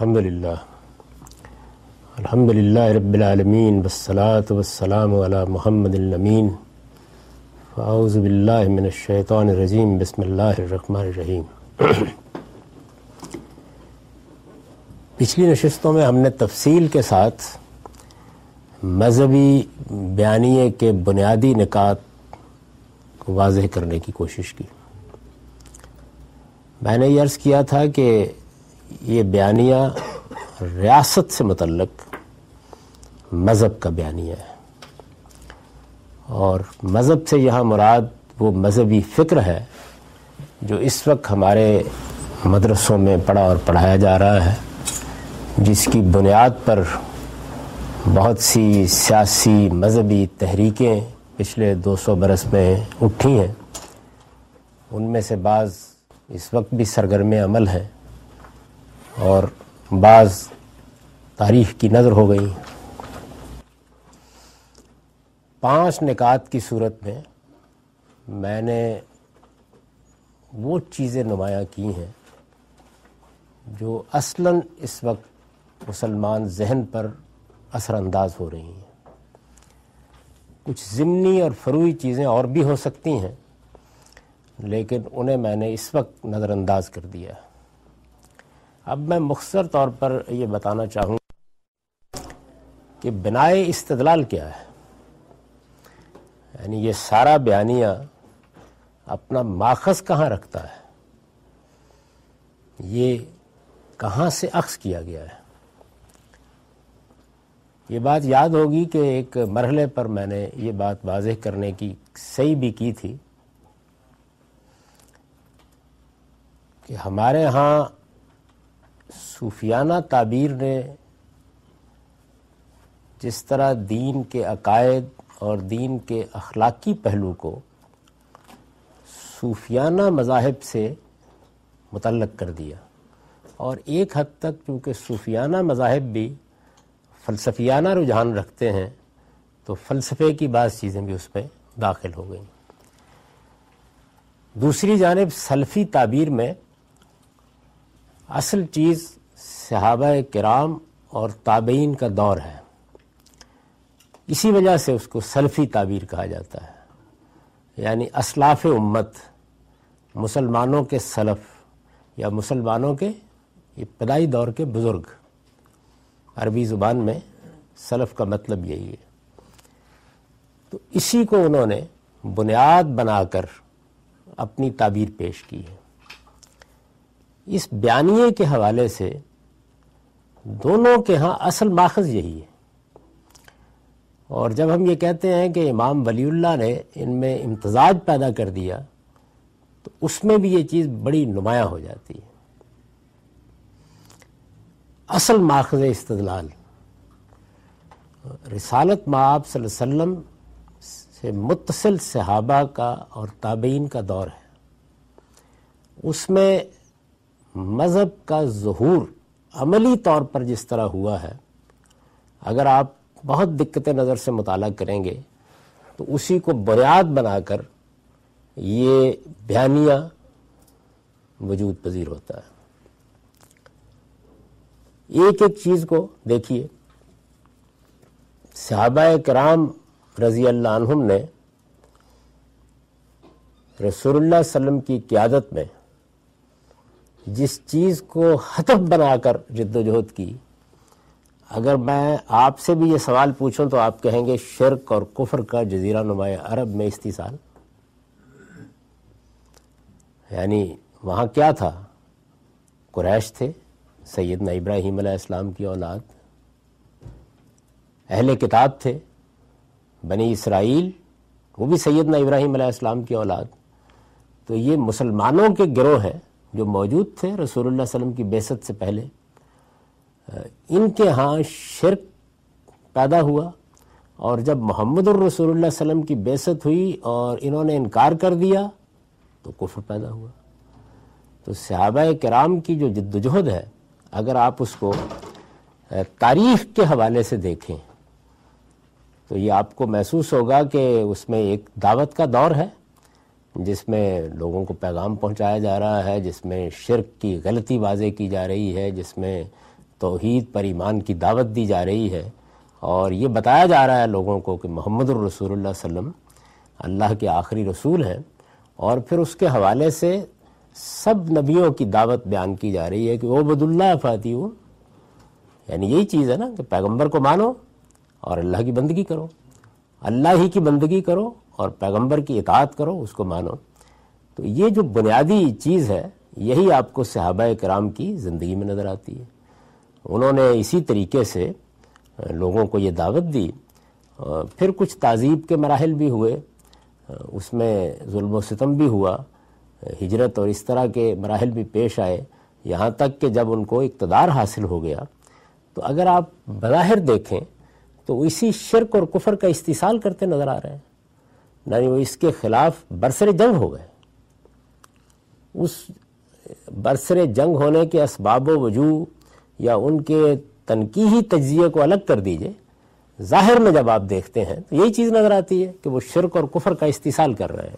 الحمد للہ۔ الحمد للہ رب العالمین، والصلاة والسلام علی محمد الامین۔ فاعوذ باللہ من الشیطان الرجیم، بسم اللہ الرحمن الرحیم۔ پچھلی نشستوں میں ہم نے تفصیل کے ساتھ مذہبی بیانیے کے بنیادی نکات کو واضح کرنے کی کوشش کی۔ میں نے یہ عرض کیا تھا کہ یہ بیانیہ ریاست سے متعلق مذہب کا بیانیہ ہے۔ اور مذہب سے یہاں مراد وہ مذہبی فکر ہے جو اس وقت ہمارے مدرسوں میں پڑھا اور پڑھایا جا رہا ہے، جس کی بنیاد پر بہت سی سیاسی مذہبی تحریکیں پچھلے دو سو برس میں اٹھی ہیں۔ ان میں سے بعض اس وقت بھی سرگرم عمل ہیں۔ اور بعض تاریخ کی نظر ہو گئی۔ پانچ نکات کی صورت میں میں نے وہ چیزیں نمایاں کی ہیں جو اصلاً اس وقت مسلمان ذہن پر اثر انداز ہو رہی ہیں۔ کچھ ضمنی اور فروئی چیزیں اور بھی ہو سکتی ہیں، لیکن انہیں میں نے اس وقت نظر انداز کر دیا۔ ہے اب میں مختصر طور پر یہ بتانا چاہوں کہ بنائے استدلال کیا ہے؟ یعنی یہ سارا بیانیہ اپنا ماخذ کہاں رکھتا ہے؟ یہ کہاں سے عکس کیا گیا ہے؟ یہ بات یاد ہوگی کہ ایک مرحلے پر میں نے یہ بات واضح کرنے کی صحیح بھی کی تھی کہ ہمارے ہاں صوفیانہ تعبیر نے جس طرح دین کے عقائد اور دین کے اخلاقی پہلو کو صوفیانہ مذاہب سے متعلق کر دیا اور ایک حد تک چونکہ صوفیانہ مذاہب بھی فلسفیانہ رجحان رکھتے ہیں تو فلسفے کی بعض چیزیں بھی اس میں داخل ہو گئیں۔ دوسری جانب سلفی تعبیر میں اصل چیز صحابہ کرام اور تابعین کا دور ہے۔ اسی وجہ سے اس کو سلفی تعبیر کہا جاتا ہے۔ یعنی اسلاف امت، مسلمانوں کے سلف یا مسلمانوں کے ابتدائی دور کے بزرگ۔ عربی زبان میں سلف کا مطلب یہی ہے۔ تو اسی کو انہوں نے بنیاد بنا کر اپنی تعبیر پیش کی ہے۔ اس بیانیے کے حوالے سے دونوں کے ہاں اصل ماخذ یہی ہے۔ اور جب ہم یہ کہتے ہیں کہ امام ولی اللہ نے ان میں امتزاج پیدا کر دیا، تو اس میں بھی یہ چیز بڑی نمایاں ہو جاتی ہے۔ اصل ماخذ استدلال، رسالت معاب صلی اللہ علیہ وسلم سے متصل صحابہ کا اور تابعین کا دور ہے۔ اس میں مذہب کا ظہور عملی طور پر جس طرح ہوا ہے، اگر آپ بہت دقت نظر سے مطالعہ کریں گے، تو اسی کو بنیاد بنا کر یہ بیانیہ وجود پذیر ہوتا ہے۔ ایک ایک چیز کو دیکھیے۔ صحابہ کرام رضی اللہ عنہم نے رسول اللہ علیہ وسلم کی قیادت میں جس چیز کو ہدف بنا کر جد و جہد کی، اگر میں آپ سے بھی یہ سوال پوچھوں تو آپ کہیں گے شرک اور کفر کا جزیرہ نمایاں عرب میں استحصال یعنی وہاں کیا تھا؟ قریش تھے، سیدنا ابراہیم علیہ السلام کی اولاد۔ اہل کتاب تھے، بنی اسرائیل، وہ بھی سیدنا ابراہیم علیہ السلام کی اولاد۔ تو یہ مسلمانوں کے گروہ ہیں۔ جو موجود تھے رسول اللہ علیہ وسلم کی بیست سے پہلے ان کے ہاں شرک پیدا ہوا اور جب محمد الرسول اللہ علیہ وسلم کی بیست ہوئی اور انہوں نے انکار کر دیا تو کفر پیدا ہوا۔ تو صحابہ کرام کی جو جد و جہد ہے، اگر آپ اس کو تاریخ کے حوالے سے دیکھیں تو یہ آپ کو محسوس ہوگا کہ اس میں ایک دعوت کا دور ہے۔ جس میں لوگوں کو پیغام پہنچایا جا رہا ہے، جس میں شرک کی غلطی واضح کی جا رہی ہے، جس میں توحید پر ایمان کی دعوت دی جا رہی ہے۔ اور یہ بتایا جا رہا ہے لوگوں کو کہ محمد الرسول اللہ علیہ وسلم اللہ کے آخری رسول ہیں۔ اور پھر اس کے حوالے سے سب نبیوں کی دعوت بیان کی جا رہی ہے کہ وہ بد اللہ فاتح یعنی یہی چیز ہے نا کہ پیغمبر کو مانو اور اللہ کی بندگی کرو۔ اللہ ہی کی بندگی کرو اور پیغمبر کی اطاعت کرو، اس کو مانو۔ تو یہ جو بنیادی چیز ہے، یہی آپ کو صحابہ کرام کی زندگی میں نظر آتی ہے۔ انہوں نے اسی طریقے سے لوگوں کو یہ دعوت دی۔ پھر کچھ تعذیب کے مراحل بھی ہوئے۔ اس میں ظلم و ستم بھی ہوا۔ ہجرت اور اس طرح کے مراحل بھی پیش آئے۔ یہاں تک کہ جب ان کو اقتدار حاصل ہو گیا، تو اگر آپ بظاہر دیکھیں، تو اسی شرک اور کفر کا استحصال کرتے نظر آ رہے ہیں۔ یعنی وہ اس کے خلاف برسر جنگ ہو گئے۔ اس برسر جنگ ہونے کے اسباب و وجوہ یا ان کے تنقیحی تجزیے کو الگ کر دیجیے۔ ظاہر میں جب آپ دیکھتے ہیں تو یہی چیز نظر آتی ہے کہ وہ شرک اور کفر کا استحصال کر رہے ہیں۔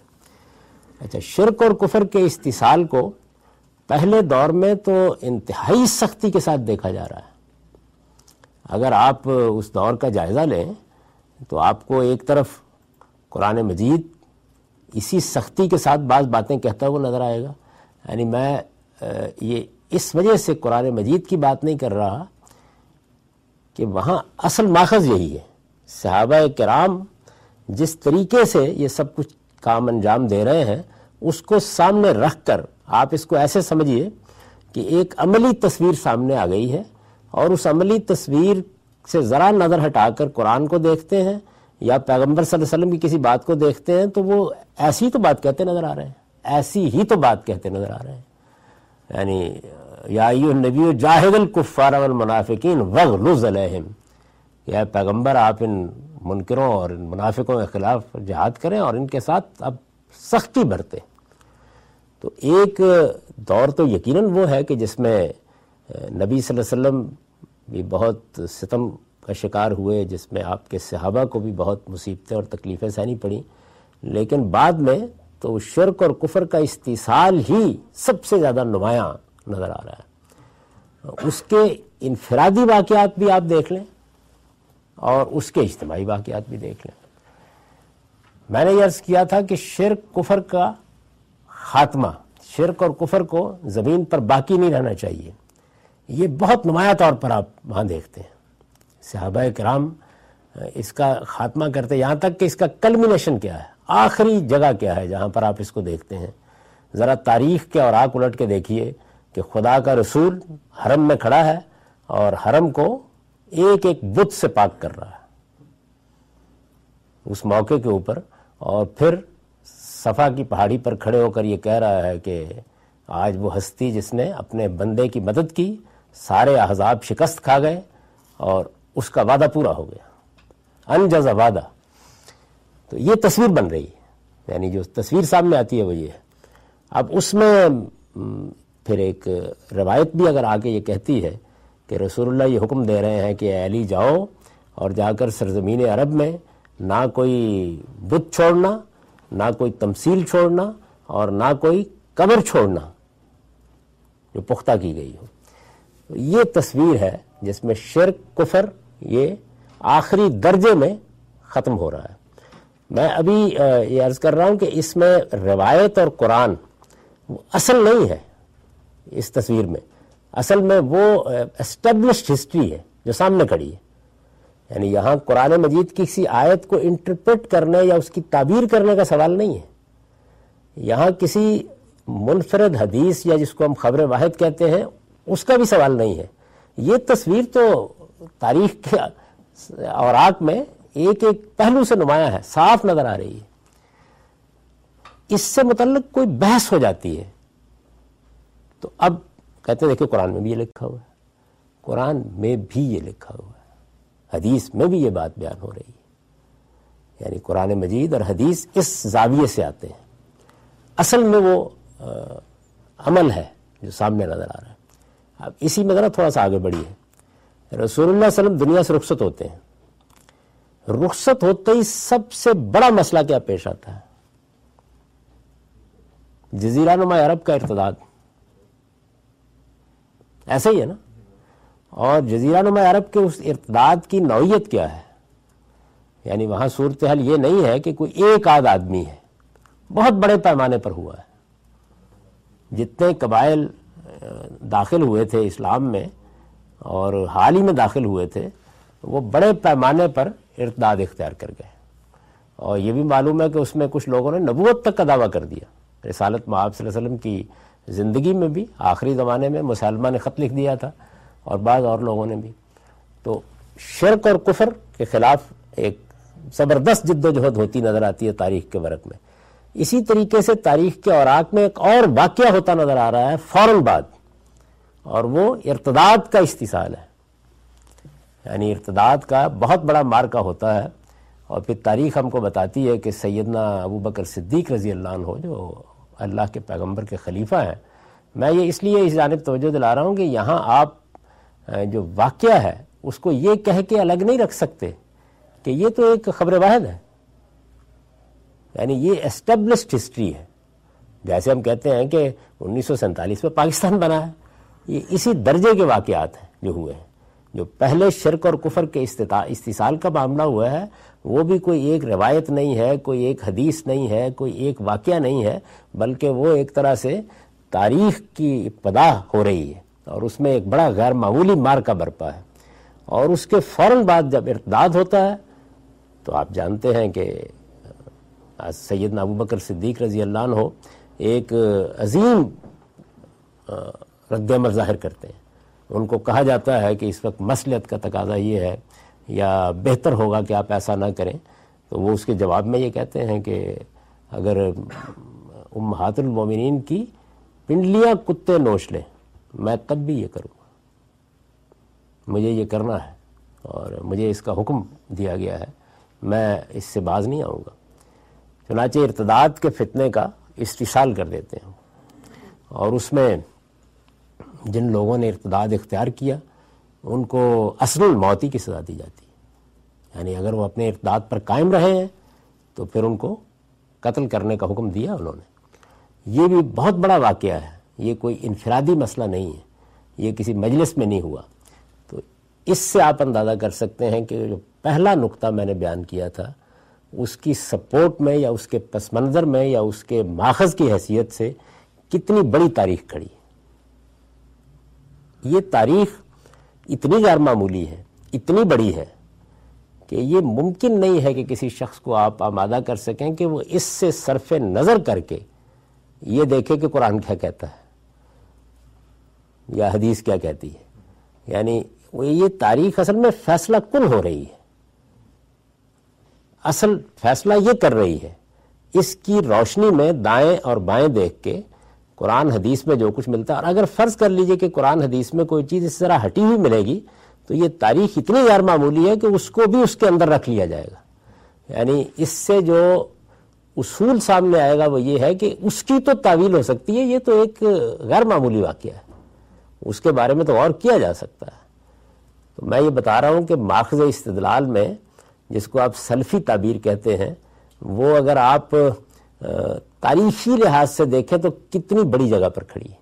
اچھا شرک اور کفر کے استحصال کو پہلے دور میں تو انتہائی سختی کے ساتھ دیکھا جا رہا ہے۔ اگر آپ اس دور کا جائزہ لیں تو آپ کو ایک طرف قرآن مجید اسی سختی کے ساتھ بعض باتیں کہتا ہوا نظر آئے گا۔ یعنی میں یہ اس وجہ سے قرآن مجید کی بات نہیں کر رہا کہ وہاں اصل ماخذ یہی ہے۔ صحابہ کرام جس طریقے سے یہ سب کچھ کام انجام دے رہے ہیں، اس کو سامنے رکھ کر آپ اس کو ایسے سمجھیے کہ ایک عملی تصویر سامنے آ گئی ہے اور اس عملی تصویر سے ذرا نظر ہٹا کر قرآن کو دیکھتے ہیں یا پیغمبر صلی اللہ علیہ وسلم کی کسی بات کو دیکھتے ہیں تو وہ ایسی تو بات کہتے نظر آ رہے ہیں۔ ایسی ہی تو بات کہتے نظر آ رہے ہیں۔ یعنی یا نبی جاہد الکفار والمنافقین وغلظ علیہم۔ یا پیغمبر، آپ ان منکروں اور ان منافقوں کے خلاف جہاد کریں اور ان کے ساتھ اب سختی برتے تو ایک دور تو یقیناً وہ ہے کہ جس میں نبی صلی اللہ علیہ وسلم بھی بہت ستم کا شکار ہوئے، جس میں آپ کے صحابہ کو بھی بہت مصیبتیں اور تکلیفیں سہنی پڑیں۔ لیکن بعد میں تو شرک اور کفر کا استحصال ہی سب سے زیادہ نمایاں نظر آ رہا ہے۔ اس کے انفرادی واقعات بھی آپ دیکھ لیں اور اس کے اجتماعی واقعات بھی دیکھ لیں۔ میں نے یہ عرض کیا تھا کہ شرک، کفر کا خاتمہ، شرک اور کفر کو زمین پر باقی نہیں رہنا چاہیے۔ یہ بہت نمایاں طور پر آپ وہاں دیکھتے ہیں۔ صحابہ کرام اس کا خاتمہ کرتے یہاں تک کہ اس کا کلمنیشن کیا ہے؟ آخری جگہ کیا ہے جہاں پر آپ اس کو دیکھتے ہیں؟ ذرا تاریخ کے اور آگ الٹ کے دیکھیے کہ خدا کا رسول حرم میں کھڑا ہے اور حرم کو ایک ایک بت سے پاک کر رہا ہے۔ اس موقع کے اوپر اور پھر صفا کی پہاڑی پر کھڑے ہو کر یہ کہہ رہا ہے کہ آج وہ ہستی جس نے اپنے بندے کی مدد کی، سارے احزاب شکست کھا گئے اور اس کا وعدہ پورا ہو گیا۔ انجزا وعدہ۔ تو یہ تصویر بن رہی ہے یعنی جو تصویر سامنے آتی ہے وہ یہ ہے۔ اب اس میں پھر ایک روایت بھی اگر آگے یہ کہتی ہے کہ رسول اللہ یہ حکم دے رہے ہیں کہ علی جاؤ اور جا کر سرزمین عرب میں نہ کوئی بت چھوڑنا، نہ کوئی تمثیل چھوڑنا اور نہ کوئی قبر چھوڑنا جو پختہ کی گئی ہو۔ یہ تصویر ہے جس میں شرک، کفر یہ آخری درجے میں ختم ہو رہا ہے۔ میں ابھی یہ عرض کر رہا ہوں کہ اس میں روایت اور قرآن اصل نہیں ہے اس تصویر میں۔ اصل میں وہ اسٹیبلشڈ ہسٹری ہے جو سامنے کھڑی ہے۔ یعنی یہاں قرآن مجید کی کسی آیت کو انٹرپریٹ کرنے یا اس کی تعبیر کرنے کا سوال نہیں ہے۔ یہاں کسی منفرد حدیث یا جس کو ہم خبر واحد کہتے ہیں، اس کا بھی سوال نہیں ہے۔ یہ تصویر تو تاریخ کے اوراق میں ایک ایک پہلو سے نمایاں ہے، صاف نظر آ رہی ہے۔ اس سے متعلق کوئی بحث ہو جاتی ہے۔ تو اب کہتے ہیں دیکھیں قرآن میں بھی یہ لکھا ہوا ہے۔ قرآن میں بھی یہ لکھا ہوا ہے۔ حدیث میں بھی یہ بات بیان ہو رہی ہے۔ یعنی قرآن مجید اور حدیث اس زاویے سے آتے ہیں۔ اصل میں وہ عمل ہے جو سامنے نظر آ رہا ہے۔ اب اسی میں ذرا تھوڑا سا آگے بڑھی ہے رسول اللہ علیہ وسلم دنیا سے رخصت ہوتے ہیں۔ رخصت ہوتے ہی سب سے بڑا مسئلہ کیا پیش آتا ہے؟ جزیرہ نما عرب کا ارتداد۔ ایسا ہی ہے نا؟ اور جزیرہ نما عرب کے اس ارتداد کی نوعیت کیا ہے؟ یعنی وہاں صورتحال یہ نہیں ہے کہ کوئی ایک آدھ آدمی ہے۔ بہت بڑے پیمانے پر ہوا ہے۔ جتنے قبائل داخل ہوئے تھے اسلام میں اور حال ہی میں داخل ہوئے تھے، وہ بڑے پیمانے پر ارتداد اختیار کر گئے۔ اور یہ بھی معلوم ہے کہ اس میں کچھ لوگوں نے نبوت تک کا دعویٰ کر دیا۔ رسالت معاب صلی اللہ علیہ وسلم کی زندگی میں بھی، آخری زمانے میں مسلمہ نے خط لکھ دیا تھا اور بعض اور لوگوں نے بھی۔ تو شرک اور کفر کے خلاف ایک زبردست جد و جہد ہوتی نظر آتی ہے تاریخ کے ورق میں۔ اسی طریقے سے تاریخ کے اوراق میں ایک اور واقعہ ہوتا نظر آ رہا ہے، فوراً بعد۔ اور وہ ارتداد کا استحصال ہے۔ یعنی ارتداد کا بہت بڑا مارکا ہوتا ہے۔ اور پھر تاریخ ہم کو بتاتی ہے کہ سیدنا ابو بکر صدیق رضی اللہ عنہ ہو جو اللہ کے پیغمبر کے خلیفہ ہیں، میں یہ اس لیے اس جانب توجہ دلا رہا ہوں کہ یہاں آپ جو واقعہ ہے، اس کو یہ کہہ کے الگ نہیں رکھ سکتے کہ یہ تو ایک خبر واحد ہے۔ یعنی یہ اسٹیبلشڈ ہسٹری ہے۔ جیسے ہم کہتے ہیں کہ انیس سو سینتالیس میں پاکستان بنا ہے۔ یہ اسی درجے کے واقعات ہیں جو ہوئے ہیں۔ جو پہلے شرک اور کفر کے استحصال کا معاملہ ہوا ہے، وہ بھی کوئی ایک روایت نہیں ہے، کوئی ایک حدیث نہیں ہے، کوئی ایک واقعہ نہیں ہے، بلکہ وہ ایک طرح سے تاریخ کی ابتدا ہو رہی ہے اور اس میں ایک بڑا غیر معمولی مار کا برپا ہے۔ اور اس کے فوراً بعد جب ارتداد ہوتا ہے، تو آپ جانتے ہیں کہ سیدنا ابو بکر صدیق رضی اللہ عنہ ایک عظیم رد عمل ظاہر کرتے ہیں۔ ان کو کہا جاتا ہے کہ اس وقت مسلط کا تقاضا یہ ہے یا بہتر ہوگا کہ آپ ایسا نہ کریں۔ تو وہ اس کے جواب میں یہ کہتے ہیں کہ اگر امہات المومنین کی پنڈلیاں کتے نوش لیں، میں تب بھی یہ کروں گا۔ مجھے یہ کرنا ہے اور مجھے اس کا حکم دیا گیا ہے۔ میں اس سے باز نہیں آؤں گا۔ چنانچہ ارتداد کے فتنے کا استشال کر دیتے ہیں۔ اور اس میں جن لوگوں نے ارتداد اختیار کیا، ان کو اصل موتی کی سزا دی جاتی۔ ہے یعنی اگر وہ اپنے ارتداد پر قائم رہے ہیں، تو پھر ان کو قتل کرنے کا حکم دیا انہوں نے۔ یہ بھی بہت بڑا واقعہ ہے۔ یہ کوئی انفرادی مسئلہ نہیں ہے۔ یہ کسی مجلس میں نہیں ہوا۔ تو اس سے آپ اندازہ کر سکتے ہیں کہ جو پہلا نقطہ میں نے بیان کیا تھا، اس کی سپورٹ میں یا اس کے پس منظر میں یا اس کے ماخذ کی حیثیت سے کتنی بڑی تاریخ کھڑی ہے۔ یہ تاریخ اتنی غیر معمولی ہے، اتنی بڑی ہے کہ یہ ممکن نہیں ہے کہ کسی شخص کو آپ آمادہ کر سکیں کہ وہ اس سے صرف نظر کر کے یہ دیکھے کہ قرآن کیا کہتا ہے یا حدیث کیا کہتی ہے۔ یعنی وہ یہ تاریخ اصل میں فیصلہ کن ہو رہی ہے؟ اصل فیصلہ یہ کر رہی ہے، اس کی روشنی میں دائیں اور بائیں دیکھ کے قرآن حدیث میں جو کچھ ملتا ہے، اور اگر فرض کر لیجیے کہ قرآن حدیث میں کوئی چیز اس طرح ہٹی ہوئی ملے گی، تو یہ تاریخ اتنی غیر معمولی ہے کہ اس کو بھی اس کے اندر رکھ لیا جائے گا۔ یعنی اس سے جو اصول سامنے آئے گا وہ یہ ہے کہ اس کی تو تعویل ہو سکتی ہے، یہ تو ایک غیر معمولی واقعہ ہے۔ اس کے بارے میں تو اور کیا جا سکتا ہے۔ تو میں یہ بتا رہا ہوں کہ ماخذ استدلال میں جس کو آپ سلفی تعبیر کہتے ہیں، وہ اگر آپ تاریخی لحاظ سے دیکھیں تو کتنی بڑی جگہ پر کھڑی ہے۔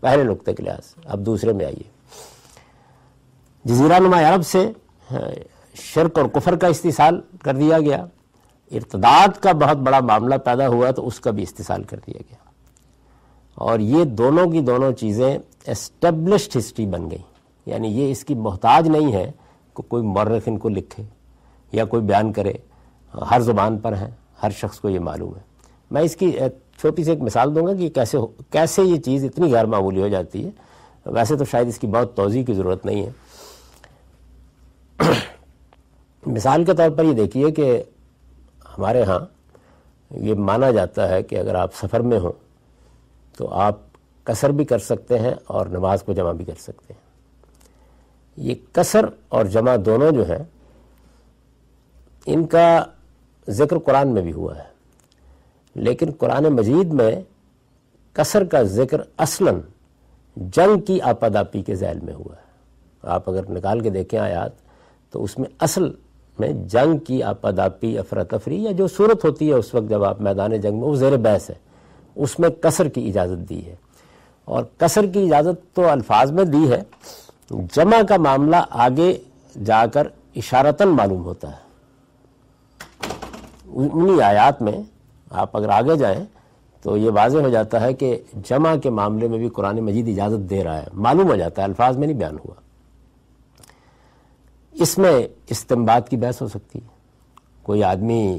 پہلے نقطے کے لحاظ سے، اب دوسرے میں آئیے۔ جزیرہ نما عرب سے شرک اور کفر کا استحصال کر دیا گیا۔ ارتداد کا بہت بڑا معاملہ پیدا ہوا تو اس کا بھی استحصال کر دیا گیا۔ اور یہ دونوں کی دونوں چیزیں اسٹیبلشڈ ہسٹری بن گئی یعنی یہ اس کی محتاج نہیں ہے کہ کوئی مورخ ان کو لکھے یا کوئی بیان کرے، ہر زبان پر ہیں۔ ہر شخص کو یہ معلوم ہے۔ میں اس کی چھوٹی سی ایک مثال دوں گا کہ کیسے کیسے یہ چیز اتنی غیر معمولی ہو جاتی ہے۔ ویسے تو شاید اس کی بہت توضیع کی ضرورت نہیں ہے۔ مثال کے طور پر یہ دیکھیے کہ ہمارے ہاں یہ مانا جاتا ہے کہ اگر آپ سفر میں ہوں تو آپ کثر بھی کر سکتے ہیں اور نماز کو جمع بھی کر سکتے ہیں۔ یہ کثر اور جمع دونوں جو ہیں، ان کا ذکر قرآن میں بھی ہوا ہے۔ لیکن قرآن مجید میں کثر کا ذکر اصلا جنگ کی آپاداپی کے ذیل میں ہوا ہے۔ آپ اگر نکال کے دیکھیں آیات، تو اس میں اصل میں جنگ کی آپاداپی افراتفری یا جو صورت ہوتی ہے اس وقت جب آپ میدان جنگ میں، وہ زیر بحث ہے۔ اس میں کثر کی اجازت دی ہے۔ اور کثر کی اجازت تو الفاظ میں دی ہے۔ جمع کا معاملہ آگے جا کر اشارتاً معلوم ہوتا ہے۔ انہی آیات میں آپ اگر آگے جائیں تو یہ واضح ہو جاتا ہے کہ جمع کے معاملے میں بھی قرآن مجید اجازت دے رہا ہے۔ معلوم ہو جاتا ہے، الفاظ میں نہیں بیان ہوا۔ اس میں استمباد کی بحث ہو سکتی ہے۔ کوئی آدمی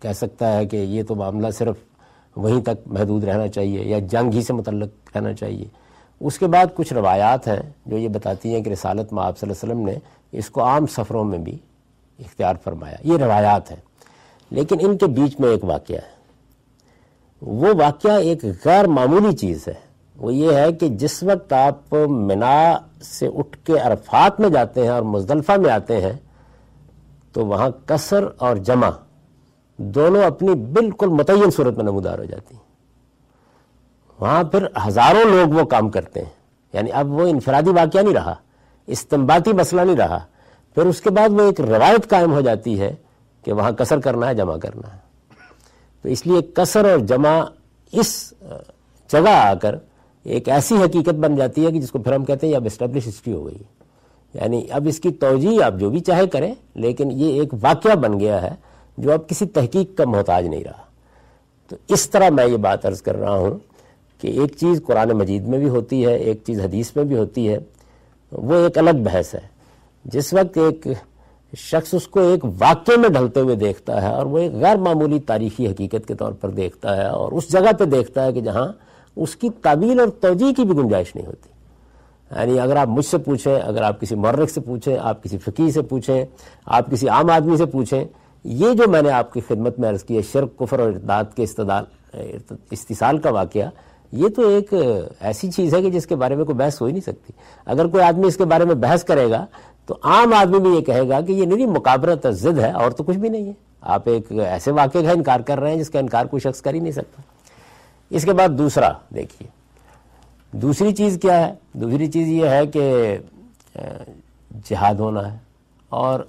کہہ سکتا ہے کہ یہ تو معاملہ صرف وہیں تک محدود رہنا چاہیے یا جنگ ہی سے متعلق رہنا چاہیے۔ اس کے بعد کچھ روایات ہیں جو یہ بتاتی ہیں کہ رسالت میں آپ صلی اللہ علیہ وسلم نے اس کو عام سفروں میں بھی اختیار فرمایا۔ یہ روایات ہیں۔ لیکن ان کے بیچ میں ایک واقعہ ہے۔ وہ واقعہ ایک غیر معمولی چیز ہے۔ وہ یہ ہے کہ جس وقت آپ منا سے اٹھ کے عرفات میں جاتے ہیں اور مزدلفہ میں آتے ہیں، تو وہاں کثر اور جمع دونوں اپنی بالکل متعین صورت میں نمودار ہو جاتی۔ ہیں وہاں پھر ہزاروں لوگ وہ کام کرتے ہیں۔ یعنی اب وہ انفرادی واقعہ نہیں رہا استمباتی مسئلہ نہیں رہا۔ پھر اس کے بعد وہ ایک روایت قائم ہو جاتی ہے کہ وہاں کثر کرنا ہے، جمع کرنا ہے۔ تو اس لیے کثر اور جمع اس جگہ آ کر ایک ایسی حقیقت بن جاتی ہے کہ جس کو پھر ہم کہتے ہیں اب اسٹیبلش ہسٹری ہو گئی۔ یعنی اب اس کی توجہ آپ جو بھی چاہے کریں، لیکن یہ ایک واقعہ بن گیا ہے جو اب کسی تحقیق کا محتاج نہیں رہا۔ تو اس طرح میں یہ بات عرض کر رہا ہوں کہ ایک چیز قرآن مجید میں بھی ہوتی ہے، ایک چیز حدیث میں بھی ہوتی ہے۔ وہ ایک الگ بحث ہے۔ جس وقت ایک شخص اس کو ایک واقعے میں ڈھلتے ہوئے دیکھتا ہے اور وہ ایک غیر معمولی تاریخی حقیقت کے طور پر دیکھتا ہے اور اس جگہ پہ دیکھتا ہے کہ جہاں اس کی تعبیل اور توجہ کی بھی گنجائش نہیں ہوتی۔ یعنی اگر آپ مجھ سے پوچھیں، اگر آپ کسی مورخ سے پوچھیں، آپ کسی فقی سے پوچھیں، آپ کسی عام آدمی سے پوچھیں، یہ جو میں نے آپ کی خدمت میں عرض کی ہے، شرک، کفر اور ارتداد کے استدال استثال کا واقعہ، یہ تو ایک ایسی چیز ہے کہ جس کے بارے میں کوئی بحث ہو ہی نہیں سکتی۔ اگر کوئی آدمی اس کے بارے میں بحث کرے گا تو عام آدمی بھی یہ کہے گا کہ یہ نہیں مقابرت ضد ہے، اور تو کچھ بھی نہیں ہے۔ آپ ایک ایسے واقعے کا انکار کر رہے ہیں جس کا انکار کوئی شخص کر ہی نہیں سکتا۔ اس کے بعد دوسرا، دیکھیے۔ دوسری چیز کیا ہے؟ دوسری چیز یہ ہے کہ جہاد ہونا ہے۔ اور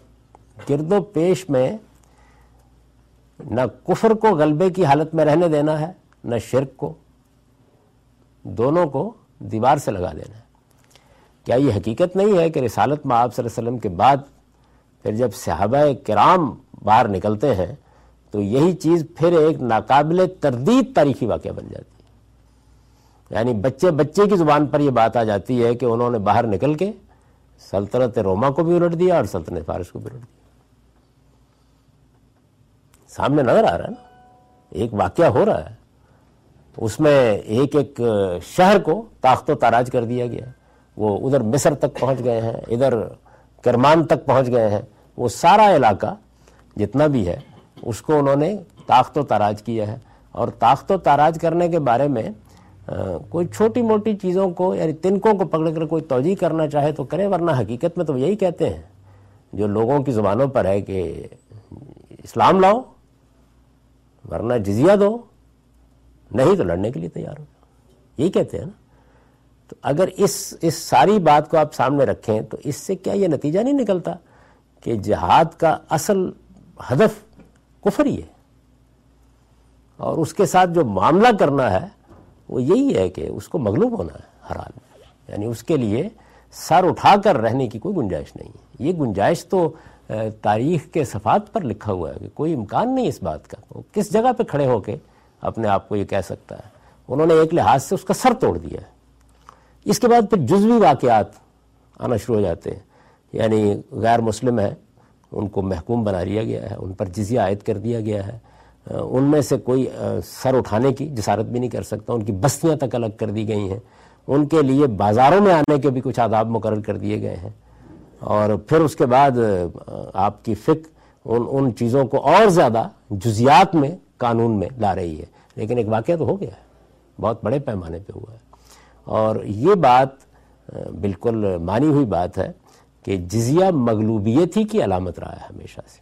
گرد و پیش میں نہ کفر کو غلبے کی حالت میں رہنے دینا ہے، نہ شرک کو، دونوں کو دیوار سے لگا دینا ہے۔ کیا یہ حقیقت نہیں ہے کہ رسالت میں آپ صلی اللہ علیہ وسلم کے بعد پھر جب صحابہ کرام باہر نکلتے ہیں تو یہی چیز پھر ایک ناقابل تردید تاریخی واقعہ بن جاتی ہے۔ یعنی بچے بچے کی زبان پر یہ بات آ جاتی ہے کہ انہوں نے باہر نکل کے سلطنت روما کو بھی الٹ دیا اور سلطنت فارس کو بھی الٹ دیا۔ سامنے نظر آ رہا ہے نا؟ ایک واقعہ ہو رہا ہے۔ اس میں ایک ایک شہر کو تاخت و تاراج کر دیا گیا۔ وہ ادھر مصر تک پہنچ گئے ہیں، ادھر کرمان تک پہنچ گئے ہیں، وہ سارا علاقہ جتنا بھی ہے، اس کو انہوں نے تاخت و تاراج کیا ہے۔ اور تاخت و تاراج کرنے کے بارے میں کوئی چھوٹی موٹی چیزوں کو یعنی تنکوں کو پکڑ کر کوئی توجہ کرنا چاہے تو کرے ورنہ حقیقت میں تو یہی کہتے ہیں، جو لوگوں کی زبانوں پر ہے کہ اسلام لاؤ، ورنہ جزیہ دو، نہیں تو لڑنے کے لیے تیار ہو یہی کہتے ہیں نا۔ تو اگر اس اس ساری بات کو آپ سامنے رکھیں تو اس سے کیا یہ نتیجہ نہیں نکلتا کہ جہاد کا اصل ہدف کفر ہی ہے؟ اور اس کے ساتھ جو معاملہ کرنا ہے وہ یہی ہے کہ اس کو مغلوب ہونا ہے، ہر حال میں یعنی اس کے لیے سر اٹھا کر رہنے کی کوئی گنجائش نہیں۔ ہے یہ گنجائش تو تاریخ کے صفات پر لکھا ہوا ہے کہ کوئی امکان نہیں اس بات کا۔ وہ کس جگہ پہ کھڑے ہو کے اپنے آپ کو یہ کہہ سکتا ہے؟ انہوں نے ایک لحاظ سے اس کا سر توڑ دیا ہے۔ اس کے بعد پھر جزوی واقعات آنا شروع ہو جاتے ہیں۔ یعنی غیر مسلم ہے ان کو محکوم بنا لیا گیا ہے، ان پر جزیہ عائد کر دیا گیا ہے۔ ان میں سے کوئی سر اٹھانے کی جسارت بھی نہیں کر سکتا۔ ان کی بستیاں تک الگ کر دی گئی ہیں۔ ان کے لیے بازاروں میں آنے کے بھی کچھ آداب مقرر کر دیے گئے ہیں۔ اور پھر اس کے بعد آپ کی فکر ان ان چیزوں کو اور زیادہ جزیات میں، قانون میں لا رہی ہے۔ لیکن ایک واقعہ تو ہو گیا ہے۔ بہت بڑے پیمانے پہ ہوا ہے۔ اور یہ بات، بالکل مانی ہوئی بات ہے کہ جزیہ مغلوبیت ہی کی علامت رہا ہے ہمیشہ سے۔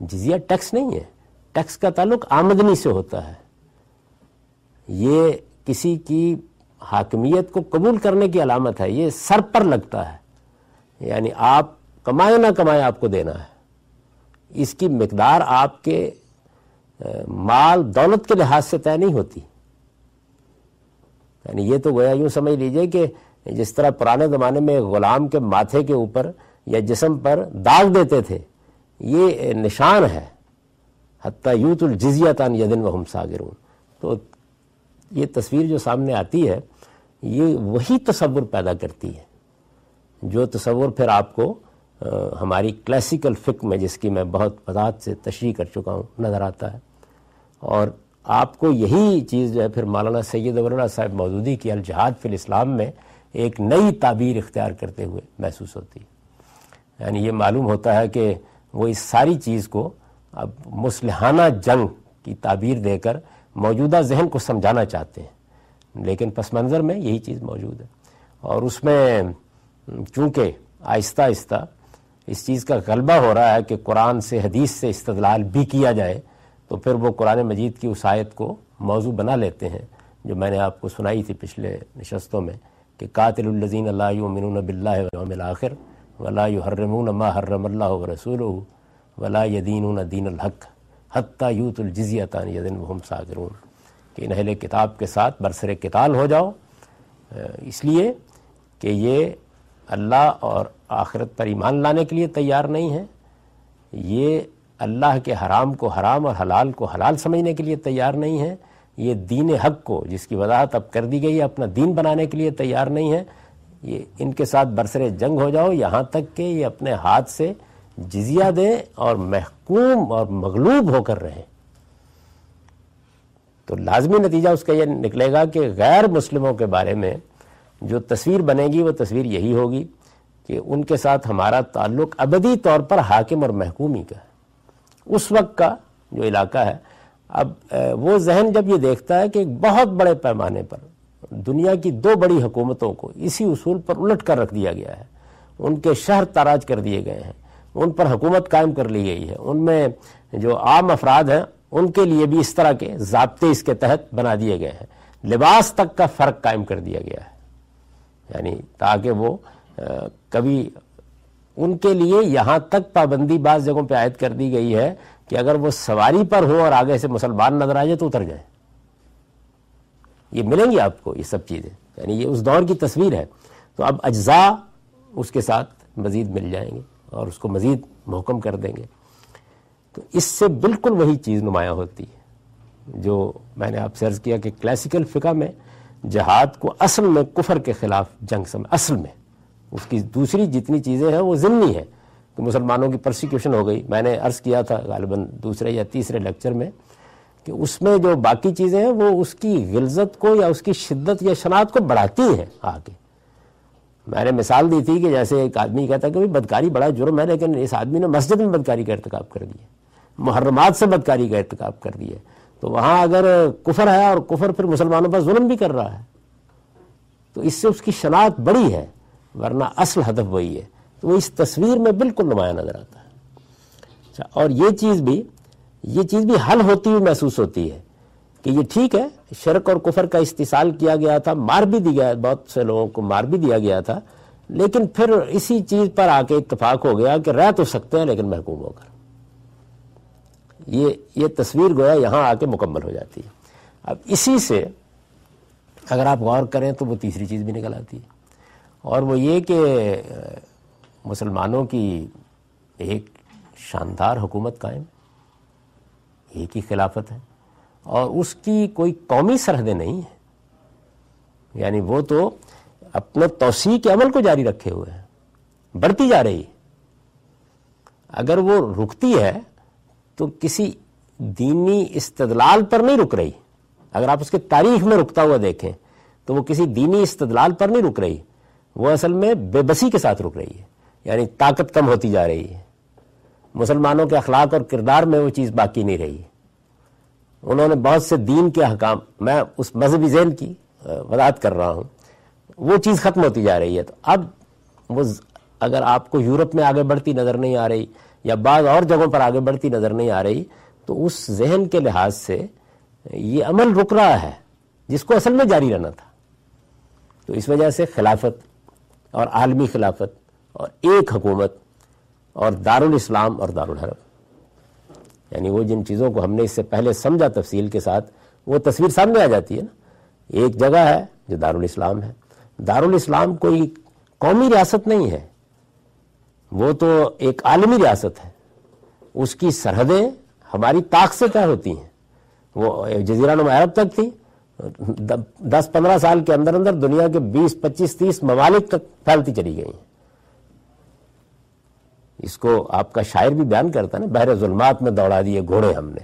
جزیہ ٹیکس نہیں ہے، ٹیکس کا تعلق آمدنی سے ہوتا ہے۔ یہ کسی کی حاکمیت کو قبول کرنے کی علامت ہے، یہ سر پر لگتا ہے۔ یعنی آپ کمائے نہ کمائے آپ کو دینا ہے۔ اس کی مقدار آپ کے مال دولت کے لحاظ سے طے نہیں ہوتی۔ یعنی یہ تو گویا یوں سمجھ لیجیے کہ جس طرح پرانے زمانے میں غلام کے ماتھے کے اوپر یا جسم پر داغ دیتے تھے، یہ نشان ہے۔ حتیٰ یوت الجزیتان یدن و ہم ساگرون تو یہ تصویر جو سامنے آتی ہے، یہ وہی تصور پیدا کرتی ہے۔ جو تصور پھر آپ کو ہماری کلاسیکل فک میں، جس کی میں بہت وضاحت سے تشریح کر چکا ہوں، نظر آتا ہے۔ اور آپ کو یہی چیز جو ہے پھر مولانا سید اللہ صاحب مودودی کی الجہاد فی الاسلام میں ایک نئی تعبیر اختیار کرتے ہوئے محسوس ہوتی ہے۔ یعنی یہ معلوم ہوتا ہے کہ وہ اس ساری چیز کو اب مسلحانہ جنگ کی تعبیر دے کر موجودہ ذہن کو سمجھانا چاہتے ہیں۔ لیکن پس منظر میں یہی چیز موجود ہے۔ اور اس میں چونکہ آہستہ آہستہ اس چیز کا غلبہ ہو رہا ہے کہ قرآن سے حدیث سے استدلال بھی کیا جائے تو پھر وہ قرآن مجید کی اس آیت کو موضوع بنا لیتے ہیں، جو میں نے آپ کو سنائی تھی پچھلے نشستوں میں کہ قاتل الزین اللہ من بلّہ الآخر ولا يحرمون ما حرم اللہ و رسول ولا يدینون دین الحق حتیٰ یوت الجزیتان یدن وهم ساگرون کہ ان اہل کتاب کے ساتھ برسر کتال ہو جاؤ۔ اس لیے کہ یہ اللہ اور آخرت پر ایمان لانے کے لیے تیار نہیں ہے یہ اللہ کے حرام کو حرام اور حلال کو حلال سمجھنے کے لیے تیار نہیں ہے۔ یہ دین حق کو، جس کی وضاحت اب کر دی گئی ہے، اپنا دین بنانے کے لیے تیار نہیں ہے۔ یہ ان کے ساتھ برسر جنگ ہو جاؤ، یہاں تک کہ یہ اپنے ہاتھ سے جزیہ دیں اور محکوم اور مغلوب ہو کر رہیں۔ تو لازمی نتیجہ اس کا یہ نکلے گا کہ غیر مسلموں کے بارے میں جو تصویر بنے گی، وہ تصویر یہی ہوگی کہ ان کے ساتھ ہمارا تعلق ابدی طور پر حاکم اور محکومی کا ہے۔ اس وقت کا جو علاقہ ہے، اب وہ ذہن جب یہ دیکھتا ہے کہ ایک بہت بڑے پیمانے پر دنیا کی دو بڑی حکومتوں کو اسی اصول پر الٹ کر رکھ دیا گیا ہے۔ ان کے شہر تاراج کر دیے گئے ہیں۔ ان پر حکومت قائم کر لی گئی ہے۔ ان میں جو عام افراد ہیں، ان کے لیے بھی اس طرح کے ضابطے اس کے تحت بنا دیے گئے ہیں۔ لباس تک کا فرق قائم کر دیا گیا ہے۔ یعنی تاکہ وہ کبھی ان کے لیے یہاں تک پابندی بعض جگہوں پہ عائد کر دی گئی ہے کہ اگر وہ سواری پر ہو اور آگے سے مسلمان نظر آ جائے تو اتر جائیں۔ یہ ملیں گی آپ کو یہ سب چیزیں۔ یعنی یہ اس دور کی تصویر ہے۔ تو اب اجزاء اس کے ساتھ مزید مل جائیں گے اور اس کو مزید محکم کر دیں گے۔ تو اس سے بالکل وہی چیز نمایاں ہوتی ہے۔ جو میں نے آپ سے عرض کیا کہ کلاسیکل فقہ میں جہاد کو اصل میں کفر کے خلاف جنگ سمجھ اصل میں۔ اس کی دوسری جتنی چیزیں ہیں وہ ضمنی ہے کہ مسلمانوں کی پرسیکیوشن ہو گئی۔ میں نے عرض کیا تھا غالباً دوسرے یا تیسرے لیکچر میں کہ اس میں جو باقی چیزیں ہیں وہ اس کی غلظت کو یا اس کی شدت یا شناعت کو بڑھاتی ہیں آگے۔ میں نے مثال دی تھی کہ جیسے ایک آدمی کہتا ہے کہ بدکاری بڑا جرم ہے لیکن اس آدمی نے مسجد میں بدکاری کا ارتکاب کر دیا محرمات سے بدکاری کا ارتکاب کر دیا تو وہاں اگر کفر ہے اور کفر پھر مسلمانوں پر ظلم بھی کر رہا ہے، تو اس سے اس کی شناخت بڑی ہے۔ ورنہ اصل ہدف وہی ہے۔ تو وہ اس تصویر میں بالکل نمایاں نظر آتا ہے۔ اچھا اور یہ چیز بھی، یہ چیز بھی حل ہوتی ہوئی محسوس ہوتی ہے کہ یہ ٹھیک ہے، شرک اور کفر کا استحصال کیا گیا تھا، مار بھی دیا، بہت سے لوگوں کو مار بھی دیا گیا تھا، لیکن پھر اسی چیز پر آ کے اتفاق ہو گیا کہ رہ تو سکتے ہیں لیکن محکوم ہو کر۔ یہ یہ تصویر گویا یہاں آ کے مکمل ہو جاتی ہے۔ اب اسی سے اگر آپ غور کریں تو وہ تیسری چیز بھی نکل آتی ہے۔ اور وہ یہ کہ، مسلمانوں کی ایک شاندار حکومت قائم، ایک ہی خلافت ہے، اور اس کی کوئی قومی سرحدیں نہیں ہیں۔ یعنی وہ تو اپنے توسیع کے عمل کو جاری رکھے ہوئے ہیں، بڑھتی جا رہی اگر وہ رکتی ہے تو کسی دینی استدلال پر نہیں رک رہی۔ اگر آپ اس کے تاریخ میں رکتا ہوا دیکھیں تو وہ کسی دینی استدلال پر نہیں رک رہی۔ وہ اصل میں بے بسی کے ساتھ رک رہی ہے یعنی طاقت کم ہوتی جا رہی ہے۔ مسلمانوں کے اخلاق اور کردار میں وہ چیز باقی نہیں رہی۔ انہوں نے بہت سے دین کے حکام میں اس مذہبی ذہن کی وضاحت کر رہا ہوں۔ وہ چیز ختم ہوتی جا رہی ہے۔ تو اب وہ اگر آپ کو یورپ میں آگے بڑھتی نظر نہیں آ رہی یا بعض اور جگہوں پر آگے بڑھتی نظر نہیں آ رہی، تو اس ذہن کے لحاظ سے یہ عمل رک رہا ہے، جس کو اصل میں جاری رہنا تھا۔ تو اس وجہ سے خلافت اور عالمی خلافت اور ایک حکومت اور دارالاسلام اور دارالحرم یعنی وہ جن چیزوں کو ہم نے اس سے پہلے سمجھا تفصیل کے ساتھ، وہ تصویر سامنے آ جاتی ہے نا۔ ایک جگہ ہے جو دارالاسلام ہے۔ دارالاسلام کوئی قومی ریاست نہیں ہے۔ وہ تو ایک عالمی ریاست ہے۔ اس کی سرحدیں ہماری طاق سے طے ہوتی ہیں؟ وہ جزیرہ نما عرب تک تھی دس پندرہ سال کے اندر اندر دنیا کے بیس، پچیس، تیس ممالک تک پھیلتی چلی گئی ہیں۔ اس کو آپ کا شاعر بھی بیان کرتا ہے نا، بحر ظلمات میں دوڑا دیے گھوڑے ہم نے۔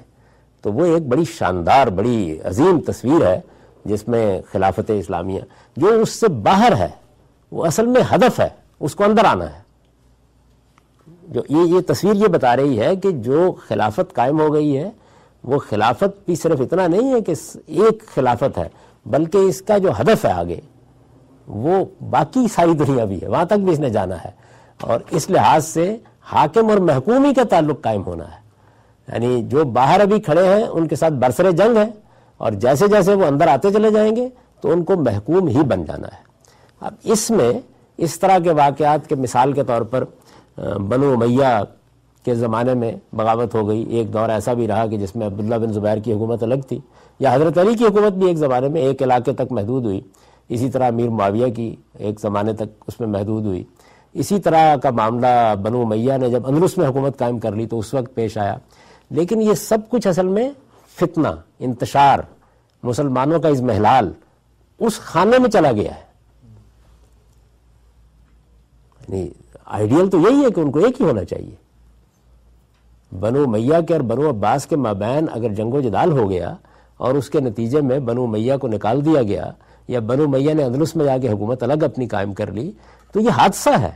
تو وہ ایک بڑی شاندار، بڑی عظیم تصویر ہے جس میں خلافت اسلامیہ، جو اس سے باہر ہے، وہ اصل میں ہدف ہے، اس کو اندر آنا ہے۔ جو یہ یہ تصویر یہ بتا رہی ہے کہ جو خلافت قائم ہو گئی ہے وہ خلافت بھی صرف اتنا نہیں ہے کہ ایک خلافت ہے، بلکہ اس کا جو ہدف ہے آگے، وہ باقی ساری دنیا بھی ہے، وہاں تک بھی اس نے جانا ہے۔ اور اس لحاظ سے حاکم اور محکومی کا تعلق قائم ہونا ہے۔ یعنی جو باہر ابھی کھڑے ہیں، ان کے ساتھ برسر جنگ ہے، اور جیسے جیسے وہ اندر آتے چلے جائیں گے، تو ان کو محکوم ہی بن جانا ہے۔ اب اس میں اس طرح کے واقعات کے مثال کے طور پر بنو میاں کے زمانے میں بغاوت ہو گئی۔ ایک دور ایسا بھی رہا کہ جس میں عبداللہ بن زبیر کی حکومت الگ تھی یا حضرت علی کی حکومت بھی ایک زمانے میں ایک علاقے تک محدود ہوئی۔ اسی طرح امیر معاویہ کی ایک زمانے تک اس میں محدود ہوئی۔ اسی طرح کا معاملہ بنو میاں نے جب اندرس میں حکومت قائم کر لی تو اس وقت پیش آیا۔ لیکن یہ سب کچھ اصل میں فتنہ، انتشار، مسلمانوں کا ازمحلال اس خانے میں چلا گیا ہے۔ یعنی آئیڈیل تو یہی ہے کہ ان کو ایک ہی ہونا چاہیے۔ بنو میاں کے اور بنو عباس کے مابین اگر جنگ و جدال ہو گیا اور اس کے نتیجے میں بنو میاں کو نکال دیا گیا یا بنو میاں نے اندلس میں جا کے حکومت الگ اپنی قائم کر لی، تو یہ حادثہ ہے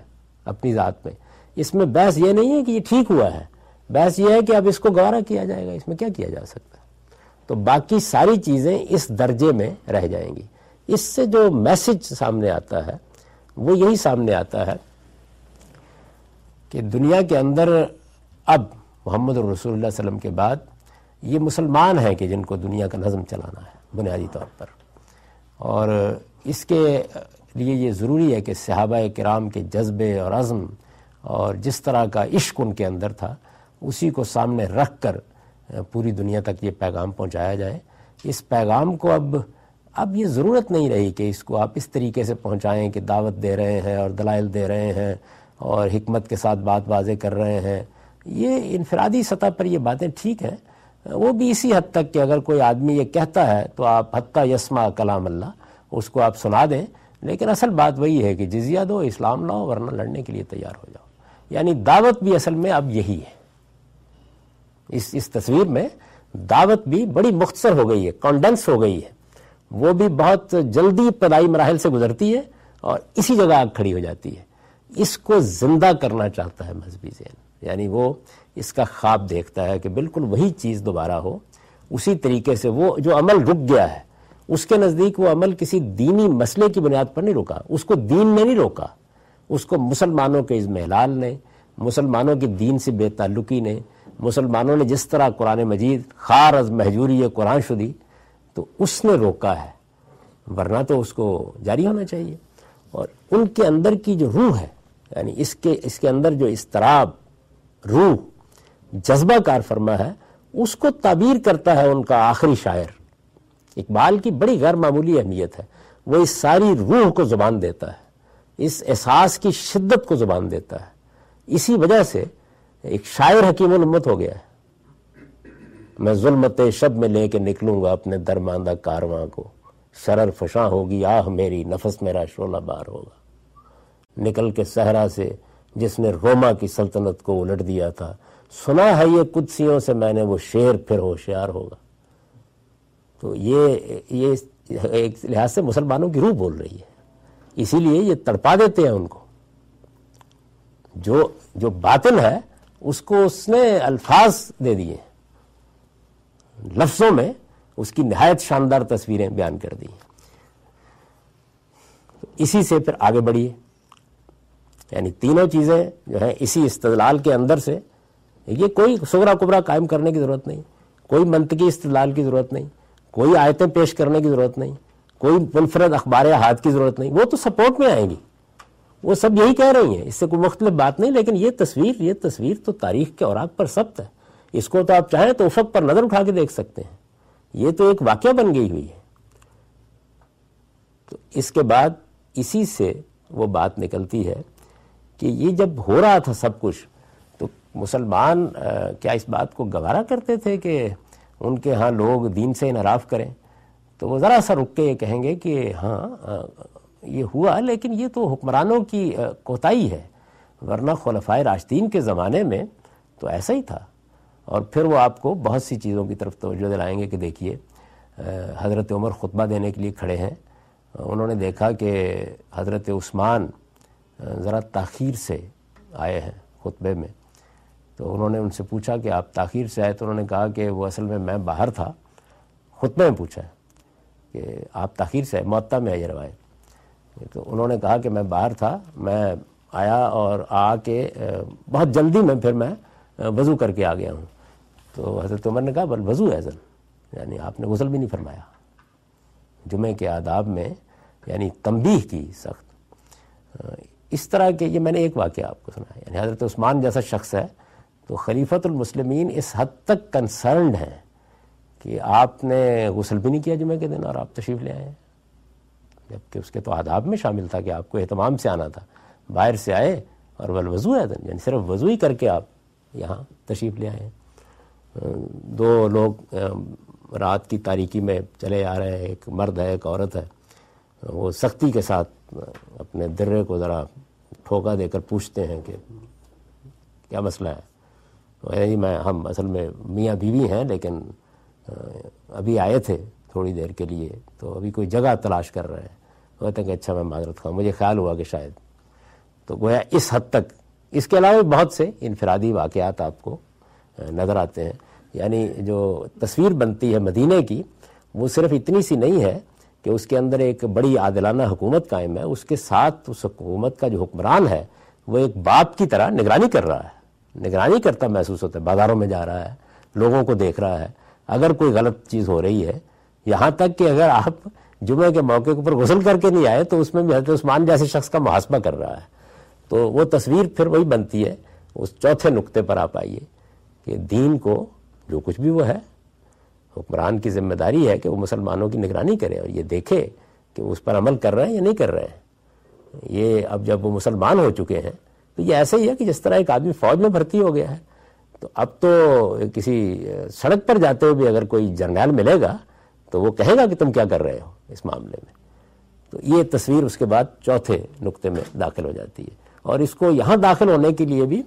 اپنی ذات میں۔ اس میں بحث یہ نہیں ہے کہ یہ ٹھیک ہوا ہے۔ بحث یہ ہے کہ اب اس کو گوارا کیا جائے گا، اس میں کیا کیا جا سکتا ہے؟ تو باقی ساری چیزیں اس درجے میں رہ جائیں گی۔ اس سے جو میسج سامنے آتا ہے، وہ یہی سامنے آتا ہے کہ دنیا کے اندر اب محمد رسول اللہ علیہ وسلم کے بعد یہ مسلمان ہیں کہ جن کو دنیا کا نظم چلانا ہے، بنیادی طور پر۔ اور اس کے لیے یہ ضروری ہے کہ صحابہ کرام کے جذبے اور عزم اور جس طرح کا عشق ان کے اندر تھا، اسی کو سامنے رکھ کر پوری دنیا تک یہ پیغام پہنچایا جائے۔ اس پیغام کو اب اب یہ ضرورت نہیں رہی کہ اس کو آپ اس طریقے سے پہنچائیں کہ دعوت دے رہے ہیں اور دلائل دے رہے ہیں اور حکمت کے ساتھ بات واضح کر رہے ہیں۔ یہ انفرادی سطح پر یہ باتیں ٹھیک ہیں۔ وہ بھی اسی حد تک کہ اگر کوئی آدمی یہ کہتا ہے تو آپ حتیٰ یسما کلام اللہ، اس کو آپ سنا دیں۔ لیکن اصل بات وہی ہے کہ جزیہ دو، اسلام لاؤ، ورنہ لڑنے کے لیے تیار ہو جاؤ۔ یعنی دعوت بھی اصل میں اب یہی ہے۔ اس اس تصویر میں دعوت بھی بڑی مختصر ہو گئی ہے، کانڈنس ہو گئی ہے۔ وہ بھی بہت جلدی ابتدائی مراحل سے گزرتی ہے اور اسی جگہ آگ کھڑی ہو جاتی ہے۔ اس کو زندہ کرنا چاہتا ہے مذہبی ذہن۔ یعنی وہ اس کا خواب دیکھتا ہے کہ بالکل وہی چیز دوبارہ ہو، اسی طریقے سے وہ جو عمل رک گیا ہے، اس کے نزدیک وہ عمل کسی دینی مسئلے کی بنیاد پر نہیں روکا، اس کو دین نے نہیں روکا۔ اس کو مسلمانوں کے ازمحلال نے، مسلمانوں کی دین سے بے تعلقی نے، مسلمانوں نے جس طرح قرآن مجید خار از محجوری قرآن شدی، تو اس نے روکا ہے۔ ورنہ تو اس کو جاری ہونا چاہیے۔ اور ان کے اندر کی جو روح ہے یعنی اس کے اس کے اندر جو استراب روح جذبہ کار فرما ہے، اس کو تعبیر کرتا ہے ان کا آخری شاعر۔ اقبال کی بڑی غیر معمولی اہمیت ہے، وہ اس ساری روح کو زبان دیتا ہے، اس احساس کی شدت کو زبان دیتا ہے۔ اسی وجہ سے ایک شاعر حکیم الامت ہو گیا ہے۔ میں ظلمت شب میں لے کے نکلوں گا اپنے درماندہ کارواں کو۔ شرر فشاں ہوگی، آہ میری نفس میرا شولہ بار ہوگا۔ نکل کے صحرا سے جس نے روما کی سلطنت کو الٹ دیا تھا۔ سنا ہے یہ قدسیوں سے میں نے وہ شیر پھر ہوشیار ہوگا۔ تو یہ یہ ایک لحاظ سے مسلمانوں کی روح بول رہی ہے۔ اسی لیے یہ تڑپا دیتے ہیں ان کو۔ جو جو باطن ہے، اس کو اس نے الفاظ دے دیے۔ لفظوں میں اس کی نہایت شاندار تصویریں بیان کر دی۔ اسی سے پھر آگے بڑھیے۔ یعنی تینوں چیزیں جو ہیں اسی استدلال کے اندر سے، یہ کوئی سگرا کبرا قائم کرنے کی ضرورت نہیں، کوئی منطقی استدلال کی ضرورت نہیں، کوئی آیتیں پیش کرنے کی ضرورت نہیں، کوئی منفرد اخبار ہاتھ کی ضرورت نہیں، وہ تو سپورٹ میں آئیں گی۔ وہ سب یہی کہہ رہی ہیں، اس سے کوئی مختلف بات نہیں، لیکن یہ تصویر یہ تصویر تو تاریخ کے اوراق پر سبت ہے۔ اس کو تو آپ چاہیں تو افق پر نظر اٹھا کے دیکھ سکتے ہیں۔ یہ تو ایک واقعہ بن گئی ہوئی ہے۔ تو اس کے بعد اسی سے وہ بات نکلتی ہے۔ کہ یہ جب ہو رہا تھا سب کچھ، تو مسلمان کیا اس بات کو گوارا کرتے تھے کہ ان کے ہاں لوگ دین سے انحراف کریں؟ تو وہ ذرا سا رک کے یہ کہیں گے کہ ہاں یہ ہوا، لیکن یہ تو حکمرانوں کی کوتاہی ہے۔ ورنہ خلفائے راشدین کے زمانے میں تو ایسا ہی تھا۔ اور پھر وہ آپ کو بہت سی چیزوں کی طرف توجہ دلائیں گے کہ دیکھیے حضرت عمر خطبہ دینے کے لیے کھڑے ہیں۔ انہوں نے دیکھا کہ حضرت عثمان ذرا تاخیر سے آئے ہیں خطبے میں۔ تو انہوں نے ان سے پوچھا کہ آپ تاخیر سے آئے تو انہوں نے کہا کہ وہ اصل میں میں باہر تھا۔ خطبے میں پوچھا کہ آپ تاخیر سے آئے معطا میں ہے یہ روایت۔ تو انہوں نے کہا کہ میں باہر تھا، میں آیا اور آ کے بہت جلدی میں پھر میں وضو کر کے آ گیا ہوں۔ تو حضرت عمر نے کہا، بل وضو ہے ضن یعنی آپ نے غسل بھی نہیں فرمایا۔ جمعے کے آداب میں یعنی تنبیہ کی سخت اس طرح کے یہ میں نے ایک واقعہ آپ کو سنا یعنی حضرت عثمان جیسا شخص ہے تو خلیفت المسلمین اس حد تک کنسرنڈ ہیں کہ آپ نے غسل بھی نہیں کیا جمعے کے دن اور آپ تشریف لے آئے ہیں۔ جبکہ اس کے تو آداب میں شامل تھا کہ آپ کو اہتمام سے آنا تھا، باہر سے آئے اور بل وضو ہے یعنی صرف وضو ہی کر کے آپ یہاں تشریف لے آئے ہیں۔ دو لوگ رات کی تاریکی میں چلے آ رہے ہیں، ایک مرد ہے، ایک عورت ہے۔ وہ سختی کے ساتھ اپنے درے کو ذرا ٹھوکا دے کر پوچھتے ہیں کہ کیا مسئلہ ہے؟ جی میں، ہم اصل میں میاں بیوی ہیں، لیکن ابھی آئے تھے تھوڑی دیر کے لیے، تو ابھی کوئی جگہ تلاش کر رہے ہیں۔ کہتے ہیں کہ اچھا میں معذرت خواہ مجھے خیال ہوا کہ شاید، تو گویا اس حد تک، اس کے علاوہ بہت سے انفرادی واقعات آپ کو نظر آتے ہیں۔ یعنی جو تصویر بنتی ہے مدینہ کی، وہ صرف اتنی سی نہیں ہے کہ اس کے اندر ایک بڑی عادلانہ حکومت قائم ہے، اس کے ساتھ اس حکومت کا جو حکمران ہے، وہ ایک باپ کی طرح نگرانی کر رہا ہے۔ نگرانی کرتا محسوس ہوتا ہے، بازاروں میں جا رہا ہے، لوگوں کو دیکھ رہا ہے۔ اگر کوئی غلط چیز ہو رہی ہے، یہاں تک کہ اگر آپ جمعے کے موقع کے اوپر غسل کر کے نہیں آئے، تو اس میں بھی حضرت عثمان جیسے شخص کا محاسبہ کر رہا ہے۔ تو وہ تصویر پھر وہی بنتی ہے، اس چوتھے نقطے پر آپ آئیے کہ دین کو جو کچھ بھی وہ ہے حکمران کی ذمہ داری ہے کہ وہ مسلمانوں کی نگرانی کرے اور یہ دیکھے کہ وہ اس پر عمل کر رہے ہیں یا نہیں کر رہے ہیں۔ یہ اب جب وہ مسلمان ہو چکے ہیں تو یہ ایسا ہی ہے کہ جس طرح ایک آدمی فوج میں بھرتی ہو گیا ہے، تو اب تو کسی سڑک پر جاتے ہوئے بھی اگر کوئی جرنیل ملے گا تو وہ کہے گا کہ تم کیا کر رہے ہو اس معاملے میں۔ تو یہ تصویر اس کے بعد چوتھے نقطے میں داخل ہو جاتی ہے۔ اور اس کو یہاں داخل ہونے کے لیے بھی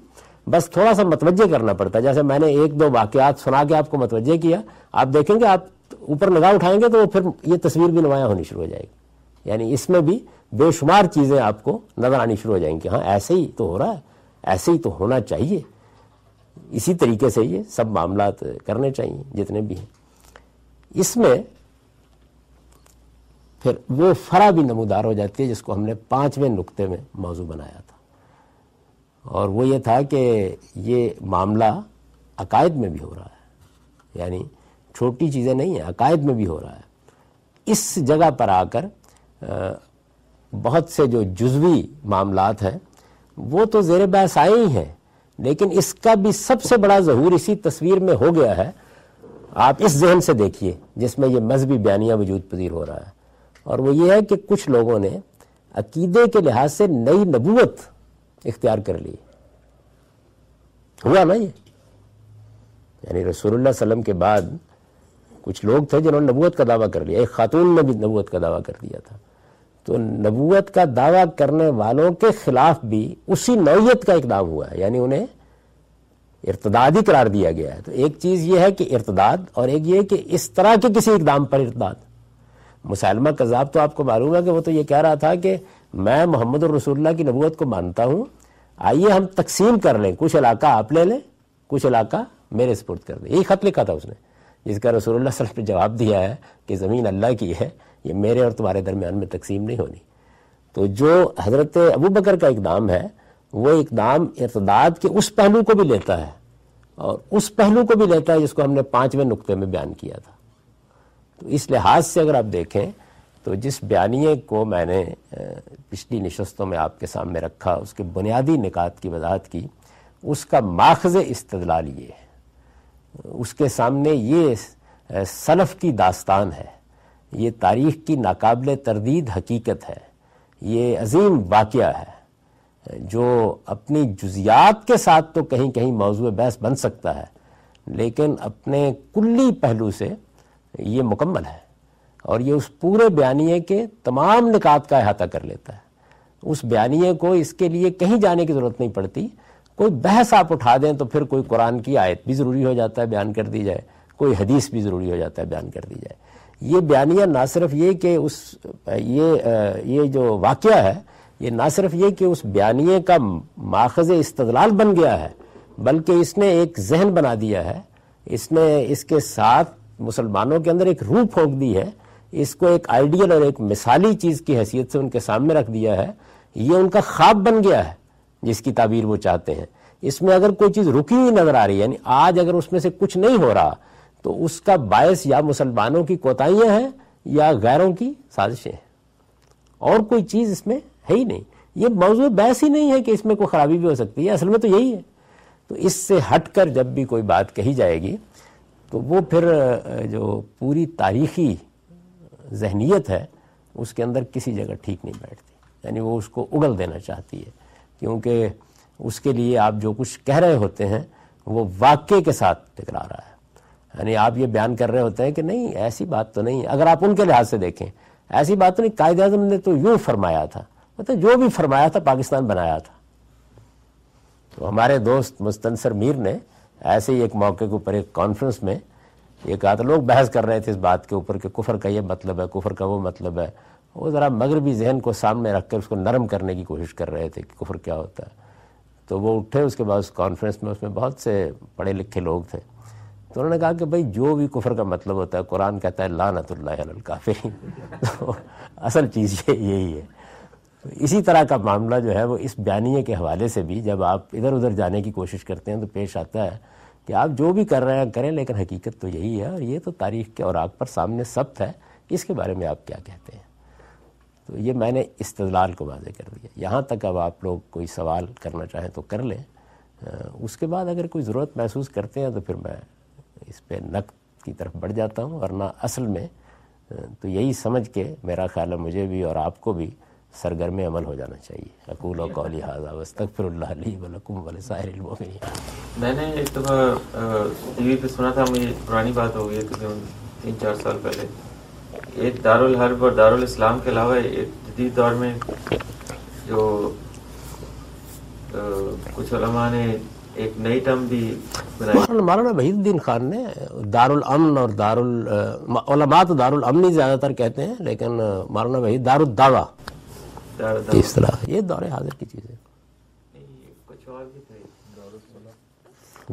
بس تھوڑا سا متوجہ کرنا پڑتا ہے۔ جیسے میں نے ایک دو واقعات سنا کے آپ کو متوجہ کیا، آپ دیکھیں گے آپ اوپر نگاہ اٹھائیں گے تو پھر یہ تصویر بھی نمایاں ہونی شروع ہو جائے گی۔ یعنی اس میں بھی بے شمار چیزیں آپ کو نظر آنی شروع ہو جائیں گی ہاں ایسے ہی تو ہو رہا ہے، ایسے ہی تو ہونا چاہیے۔ اسی طریقے سے یہ سب معاملات کرنے چاہیے، جتنے بھی ہیں۔ اس میں پھر وہ فرا بھی نمودار ہو جاتی ہے جس کو ہم نے پانچویں نقطے میں موضوع بنایا تھا۔ اور وہ یہ تھا کہ یہ معاملہ عقائد میں بھی ہو رہا ہے۔ یعنی چھوٹی چیزیں نہیں ہیں، عقائد میں بھی ہو رہا ہے۔ اس جگہ پر آ کر بہت سے جو جزوی معاملات ہیں، وہ تو زیر بحث آئے ہی ہیں، لیکن اس کا بھی سب سے بڑا ظہور اسی تصویر میں ہو گیا ہے۔ آپ اس ذہن سے دیکھیے، جس میں یہ مذہبی بیانیہ وجود پذیر ہو رہا ہے۔ اور وہ یہ ہے کہ کچھ لوگوں نے عقیدے کے لحاظ سے نئی نبوت اختیار کر لی ہوا نا یہ؟ یعنی رسول اللہ علیہ وسلم کے بعد کچھ لوگ تھے جنہوں نے نبوت کا دعویٰ کر لیا۔ ایک خاتون نے بھی نبوت کا دعویٰ کر دیا تھا۔ تو نبوت کا دعویٰ کرنے والوں کے خلاف بھی اسی نوعیت کا اقدام ہوا ہے۔ یعنی انہیں ارتدادی قرار دیا گیا ہے۔ تو ایک چیز یہ ہے کہ ارتداد اور ایک یہ کہ اس طرح کے کسی اقدام پر ارتداد۔ مسلمہ کذاب تو آپ کو معلوم ہے کہ وہ تو یہ کہہ رہا تھا کہ میں محمد الرسول اللہ کی نبوت کو مانتا ہوں، آئیے ہم تقسیم کر لیں، کچھ علاقہ آپ لے لیں، کچھ علاقہ میرے سپرد کر دیں۔ یہی خط لکھا تھا اس نے، جس کا رسول اللہ صلی اللہ علیہ وسلم نے جواب دیا ہے کہ زمین اللہ کی ہے، یہ میرے اور تمہارے درمیان میں تقسیم نہیں ہونی۔ تو جو حضرت ابو بکر کا اقدام ہے، وہ اقدام ارتداد کے اس پہلو کو بھی لیتا ہے۔ اور اس پہلو کو بھی لیتا ہے جس کو ہم نے پانچویں نقطے میں بیان کیا تھا۔ تو اس لحاظ سے اگر آپ دیکھیں تو جس بیانیے کو میں نے پچھلی نشستوں میں آپ کے سامنے رکھا، اس کے بنیادی نکات کی وضاحت کی، اس کا ماخذ استدلال یہ ہے۔ اس کے سامنے یہ سلف کی داستان ہے۔ یہ تاریخ کی ناقابل تردید حقیقت ہے۔ یہ عظیم واقعہ ہے۔ جو اپنی جزیات کے ساتھ تو کہیں کہیں موضوع بحث بن سکتا ہے، لیکن اپنے کلی پہلو سے یہ مکمل ہے۔ اور یہ اس پورے بیانیے کے تمام نکات کا احاطہ کر لیتا ہے۔ اس بیانیے کو اس کے لیے کہیں جانے کی ضرورت نہیں پڑتی۔ کوئی بحث آپ اٹھا دیں تو پھر کوئی قرآن کی آیت بھی ضروری ہو جاتا ہے بیان کر دی جائے۔ کوئی حدیث بھی ضروری ہو جاتا ہے بیان کر دی جائے۔ یہ بیانیہ نہ صرف یہ کہ اس، یہ یہ جو واقعہ ہے، یہ نہ صرف یہ کہ اس بیانیے کا ماخذ استدلال بن گیا ہے، بلکہ اس نے ایک ذہن بنا دیا ہے۔ اس نے اس کے ساتھ مسلمانوں کے اندر ایک روح پھونک دی ہے۔ اس کو ایک آئیڈیل اور ایک مثالی چیز کی حیثیت سے ان کے سامنے رکھ دیا ہے، یہ ان کا خواب بن گیا ہے، جس کی تعبیر وہ چاہتے ہیں۔ اس میں اگر کوئی چیز رکی ہوئی نظر آ رہی ہے یعنی آج اگر اس میں سے کچھ نہیں ہو رہا، تو اس کا باعث یا مسلمانوں کی کوتاہیاں ہیں یا غیروں کی سازشیں ہیں۔ اور کوئی چیز اس میں ہے ہی نہیں۔ یہ موضوع بحث ہی نہیں ہے کہ اس میں کوئی خرابی بھی ہو سکتی ہے، اصل میں تو یہی ہے۔ تو اس سے ہٹ کر جب بھی کوئی بات کہی جائے گی، تو وہ پھر جو پوری تاریخی ذہنیت ہے، اس کے اندر کسی جگہ ٹھیک نہیں بیٹھتی۔ یعنی وہ اس کو اگل دینا چاہتی ہے۔ کیونکہ اس کے لیے آپ جو کچھ کہہ رہے ہوتے ہیں، وہ واقعے کے ساتھ ٹکرا رہا ہے۔ یعنی آپ یہ بیان کر رہے ہوتے ہیں کہ نہیں، ایسی بات تو نہیں۔ اگر آپ ان کے لحاظ سے دیکھیں، ایسی بات تو نہیں، قائد اعظم نے تو یوں فرمایا تھا۔ مطلب جو بھی فرمایا تھا، پاکستان بنایا تھا۔ تو ہمارے دوست مستنصر میر نے ایسے ہی ایک موقع کے اوپر ایک کانفرنس میں یہ کہا تھا، لوگ بحث کر رہے تھے اس بات کے اوپر کہ کفر کا یہ مطلب ہے، کفر کا وہ مطلب ہے۔ وہ ذرا مغربی ذہن کو سامنے رکھ کر اس کو نرم کرنے کی کوشش کر رہے تھے کہ کفر کیا ہوتا ہے۔ تو وہ اٹھے، اس کے بعد اس کانفرنس میں، اس میں بہت سے پڑھے لکھے لوگ تھے۔ تو انہوں نے کہا کہ بھائی، جو بھی کفر کا مطلب ہوتا ہے، قرآن کہتا ہے لانت اللہ الکافرین۔ تو اصل چیز یہ، یہی ہے۔ تو اسی طرح کا معاملہ جو ہے، وہ اس بیانیے کے حوالے سے بھی جب آپ ادھر ادھر جانے کی کوشش کرتے ہیں تو پیش آتا ہے کہ آپ جو بھی کر رہے ہیں کریں، لیکن حقیقت تو یہی ہے اور یہ تو تاریخ کے اوراق پر سامنے ثبت ہے۔ اس کے بارے میں آپ کیا کہتے ہیں؟ تو یہ میں نے استدلال کو واضح کر دیا۔ یہاں تک اب آپ لوگ کوئی سوال کرنا چاہیں تو کر لیں۔ اس کے بعد اگر کوئی ضرورت محسوس کرتے ہیں تو پھر میں اس پہ نقد کی طرف بڑھ جاتا ہوں۔ ورنہ اصل میں تو یہی سمجھ کے میرا خیال ہے مجھے بھی اور آپ کو بھی سرگرم عمل ہو جانا چاہیے۔ اقول و قولی حاضہ وستغفر اللہ علیہ ولکم ولسائر المؤمنین۔ میں نے ایک دفعہ ٹی وی پہ سنا تھا مجھے پرانی بات ہو گئی تقریباً تین چار سال پہلے۔ ایک دارالحرب اور دارالاسلام کے علاوہ ایک جدید دور میں جو کچھ علماء نے ایک نئی ٹرم بھی مولانا وحید الدین خان نے دارالامن اور دار علماء تو دارالامن ہی زیادہ تر کہتے ہیں لیکن مولانا وحید دار الدعوہ اس طرح یہ دور حاضر کی چیز ہے۔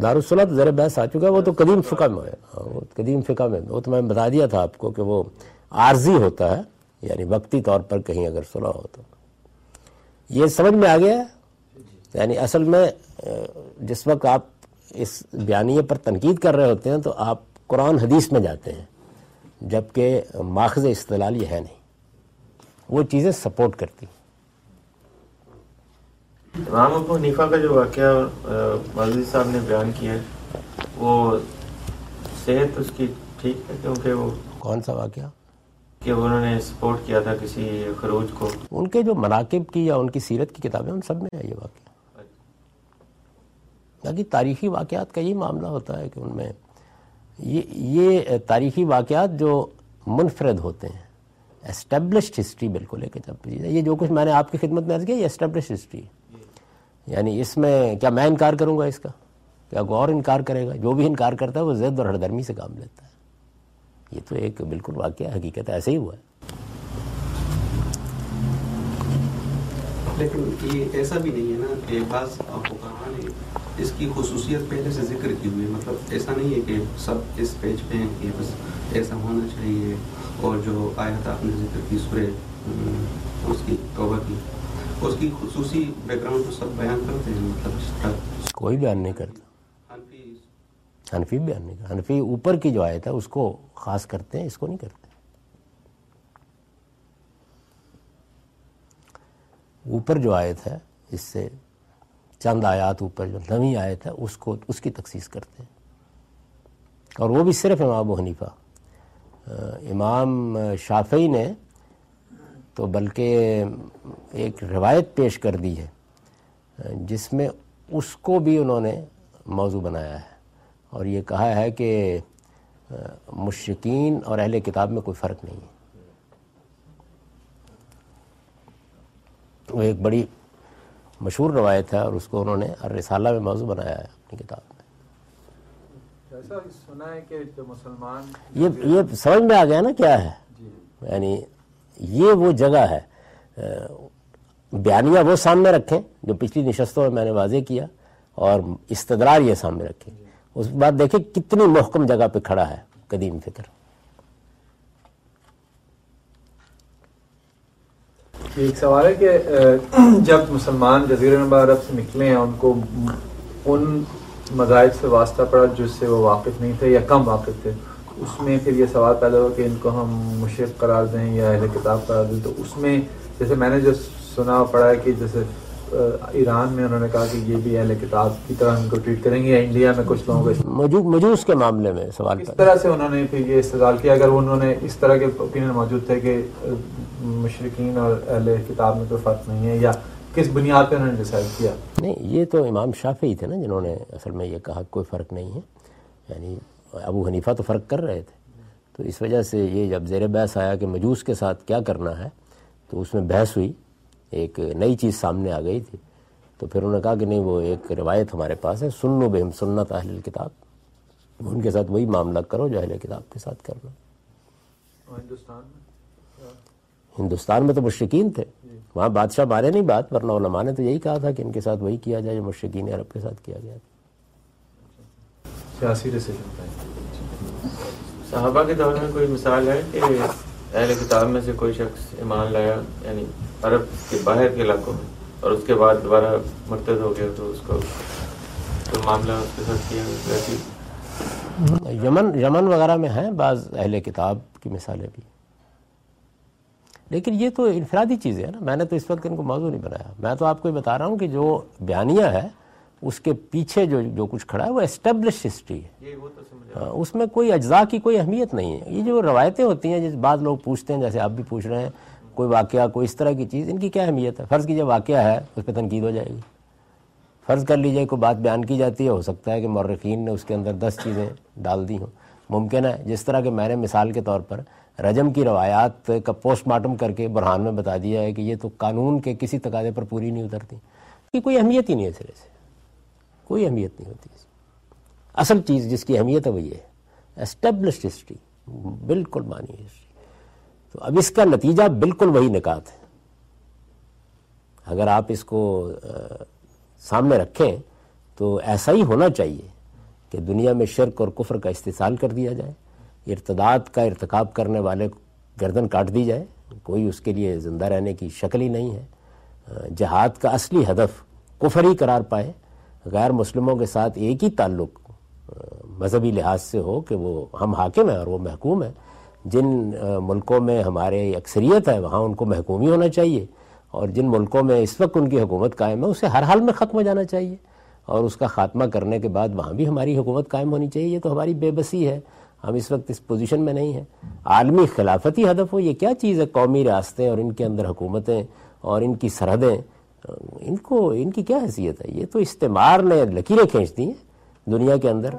دارالصلاح تو ذرا بحث آ چکا ہے وہ تو قدیم فقہ میں ہے۔ ہاں، وہ قدیم فقہ میں۔ وہ تو میں بتا دیا تھا آپ کو کہ وہ عارضی ہوتا ہے یعنی وقتی طور پر کہیں اگر صلح ہو تو۔ یہ سمجھ میں آ گیا؟ یعنی اصل میں جس وقت آپ اس بیانیے پر تنقید کر رہے ہوتے ہیں تو آپ قرآن حدیث میں جاتے ہیں، جبکہ ماخذ استدلال یہ ہے نہیں۔ وہ چیزیں سپورٹ کرتی۔ امام ابو حنیفہ کا جو واقعہ مولوی صاحب نے بیان کیا ہے وہ صحت اس کی ٹھیک ہے کیونکہ وہ کون سا واقعہ؟ کہ انہوں نے سپورٹ کیا تھا کسی خروج کو۔ ان کے جو مناقب کی یا ان کی سیرت کی کتابیں ان سب میں ہے یہ واقعہ۔ باقی تاریخی واقعات کا یہ معاملہ ہوتا ہے کہ ان میں یہ یہ تاریخی واقعات جو منفرد ہوتے ہیں اسٹیبلشڈ ہسٹری بالکل ایک جب یہ جو کچھ میں نے آپ کی خدمت میں عرض کیا یہ اسٹیبلشڈ ہسٹری یعنی اس میں کیا میں انکار کروں گا اس کا؟ کیا غور انکار کرے گا؟ جو بھی انکار کرتا ہے وہ زد اور ہردرمی سے کام لیتا ہے۔ یہ تو ایک بالکل واقعہ حقیقت ایسے ہی ہوا ہے۔ لیکن یہ ایسا بھی نہیں ہے نا کہ بعض نے اس کی خصوصیت پہلے سے ذکر کی ہوئی مطلب ایسا نہیں ہے کہ سب اس پیج پہ ہیں کہ بس ایسا ہونا چاہیے اور جو آیت آپ نے ذکر کی سورے اس کی توبہ کی۔ اس کی خصوصی بیک گراؤنڈ تو سب بیان کرتے ہیں مطلب کوئی بیان نہیں کرتا۔ حنفی بیان نہیں کرتا۔ حنفی اوپر کی جو آیت ہے اس کو خاص کرتے ہیں اس کو نہیں کرتے۔ اوپر جو آیت ہے اس سے چند آیات اوپر جو نوی آیت ہے اس کو اس کی تخصیص کرتے ہیں۔ اور وہ بھی صرف امام ابو حنیفہ۔ امام شافعی نے تو بلکہ ایک روایت پیش کر دی ہے جس میں اس کو بھی انہوں نے موضوع بنایا ہے۔ اور یہ کہا ہے کہ مشرقین اور اہل کتاب میں کوئی فرق نہیں ہے۔ وہ ایک بڑی مشہور روایت ہے اور اس کو انہوں نے رسالہ میں موضوع بنایا ہے اپنی کتاب میں۔ سنا ہے کہ جو مسلمان یہ یہ سمجھ میں آ گیا نا کیا ہے؟ جی۔ یعنی یہ وہ جگہ ہے بیانیہ وہ سامنے رکھیں جو پچھلی نشستوں میں میں نے واضح کیا اور استدرار یہ سامنے رکھیں۔ اس کے بعد دیکھیں کتنی محکم جگہ پہ کھڑا ہے قدیم فکر۔ ایک سوال ہے کہ جب مسلمان جزیرہ نما عرب سے نکلے ہیں، ان کو ان مذاہب سے واسطہ پڑا جس سے وہ واقف نہیں تھے یا کم واقف تھے؟ اس میں پھر یہ سوال پیدا ہوا کہ ان کو ہم مشرق قرار دیں یا اہل کتاب قرار دیں تو اس میں جیسے میں نے جو سنا پڑا ہے کہ جیسے ایران میں انہوں نے کہا کہ یہ بھی اہل کتاب کی طرح ان کو ٹریٹ کریں گے یا انڈیا میں کچھ لوگوں کو مجوس کے معاملے میں سوال اس طرح سے انہوں نے پھر یہ استدال کیا۔ اگر انہوں نے اس طرح کے اوپینین موجود تھے کہ مشرقین اور اہل کتاب میں کوئی فرق نہیں ہے یا کس بنیاد پہ انہوں نے ڈیسائڈ کیا۔ نہیں یہ تو امام شافعی تھے نا جنہوں نے اصل میں یہ کہا کوئی فرق نہیں ہے۔ یعنی ابو حنیفہ تو فرق کر رہے تھے۔ تو اس وجہ سے یہ جب زیر بحث آیا کہ مجوس کے ساتھ کیا کرنا ہے تو اس میں بحث ہوئی۔ ایک نئی چیز سامنے آ گئی تھی۔ تو پھر انہوں نے کہا کہ نہیں وہ ایک روایت ہمارے پاس ہے سنو بہم سنت اہل کتاب ان کے ساتھ وہی معاملہ کرو جو اہل کتاب کے ساتھ کرنا۔ ہندوستان میں؟ ہندوستان میں تو مشرقین تھے۔ وہاں بادشاہ مارے نہیں بات ورنہ علماء نے تو یہی کہا تھا کہ ان کے ساتھ وہی کیا جائے جو مشرقین عرب کے ساتھ کیا گیا تھا۔ سیاسی ڈیسیجن صحابہ کے دور میں کوئی مثال ہے کہ اہل کتاب میں سے کوئی شخص ایمان لایا یعنی عرب کے باہر کے علاقوں میں اور اس کے بعد دوبارہ مرتد ہو گیا تو اس کو تو معاملہ اس کے ساتھ کیا ویسی۔ یمن یمن وغیرہ میں ہیں بعض اہل کتاب کی مثالیں بھی۔ لیکن یہ تو انفرادی چیزیں ہیں نا۔ میں نے تو اس وقت ان کو موضوع نہیں بنایا۔ میں تو آپ کو یہ بتا رہا ہوں کہ جو بیانیہ ہے اس کے پیچھے جو جو کچھ کھڑا ہے وہ اسٹیبلش ہسٹری ہے۔ اس میں کوئی اجزاء کی کوئی اہمیت نہیں ہے۔ یہ جو روایتیں ہوتی ہیں جس بعض لوگ پوچھتے ہیں جیسے آپ بھی پوچھ رہے ہیں کوئی واقعہ کوئی اس طرح کی چیز ان کی کیا اہمیت ہے؟ فرض کیجیے واقعہ ہے اس پہ تنقید ہو جائے گی۔ فرض کر لیجیے کوئی بات بیان کی جاتی ہے ہو سکتا ہے کہ مورخین نے اس کے اندر دس چیزیں ڈال دی ہوں۔ ممکن ہے جس طرح کہ میں نے مثال کے طور پر رجم کی روایات کا پوسٹ مارٹم کر کے برہان میں بتا دیا ہے کہ یہ تو قانون کے کسی تقاضے پر پوری نہیں اترتی۔ کہ کوئی اہمیت ہی نہیں ہے سرے سے۔ کوئی اہمیت نہیں ہوتی اصل چیز جس کی اہمیت ہے وہ یہ ہے۔ اسٹیبلشڈ ہسٹری بالکل مانی ہسٹری تو اب اس کا نتیجہ بالکل وہی نکات ہے۔ اگر آپ اس کو سامنے رکھیں تو ایسا ہی ہونا چاہیے کہ دنیا میں شرک اور کفر کا استحصال کر دیا جائے، ارتداد کا ارتکاب کرنے والے گردن کاٹ دی جائے۔ کوئی اس کے لیے زندہ رہنے کی شکل ہی نہیں ہے۔ جہاد کا اصلی ہدف کفر ہی قرار پائے۔ غیر مسلموں کے ساتھ ایک ہی تعلق، مذہبی لحاظ سے ہو کہ وہ ہم حاکم ہیں اور وہ محکوم ہیں۔ جن ملکوں میں ہمارے اکثریت ہے وہاں ان کو محکومی ہونا چاہیے۔ اور جن ملکوں میں اس وقت ان کی حکومت قائم ہے، اسے ہر حال میں ختم ہو جانا چاہیے۔ اور اس کا خاتمہ کرنے کے بعد وہاں بھی ہماری حکومت قائم ہونی چاہیے۔ یہ تو ہماری بے بسی ہے۔ ہم اس وقت اس پوزیشن میں نہیں ہیں۔ عالمی خلافتی ہدف ہو، یہ کیا چیز ہے؟ قومی ریاستیں اور ان کے اندر حکومتیں اور ان کی سرحدیں۔ ان کو، ان کی کیا حیثیت ہے؟ یہ تو استعمار نے لکیریں کھینچ دی ہیں دنیا کے اندر۔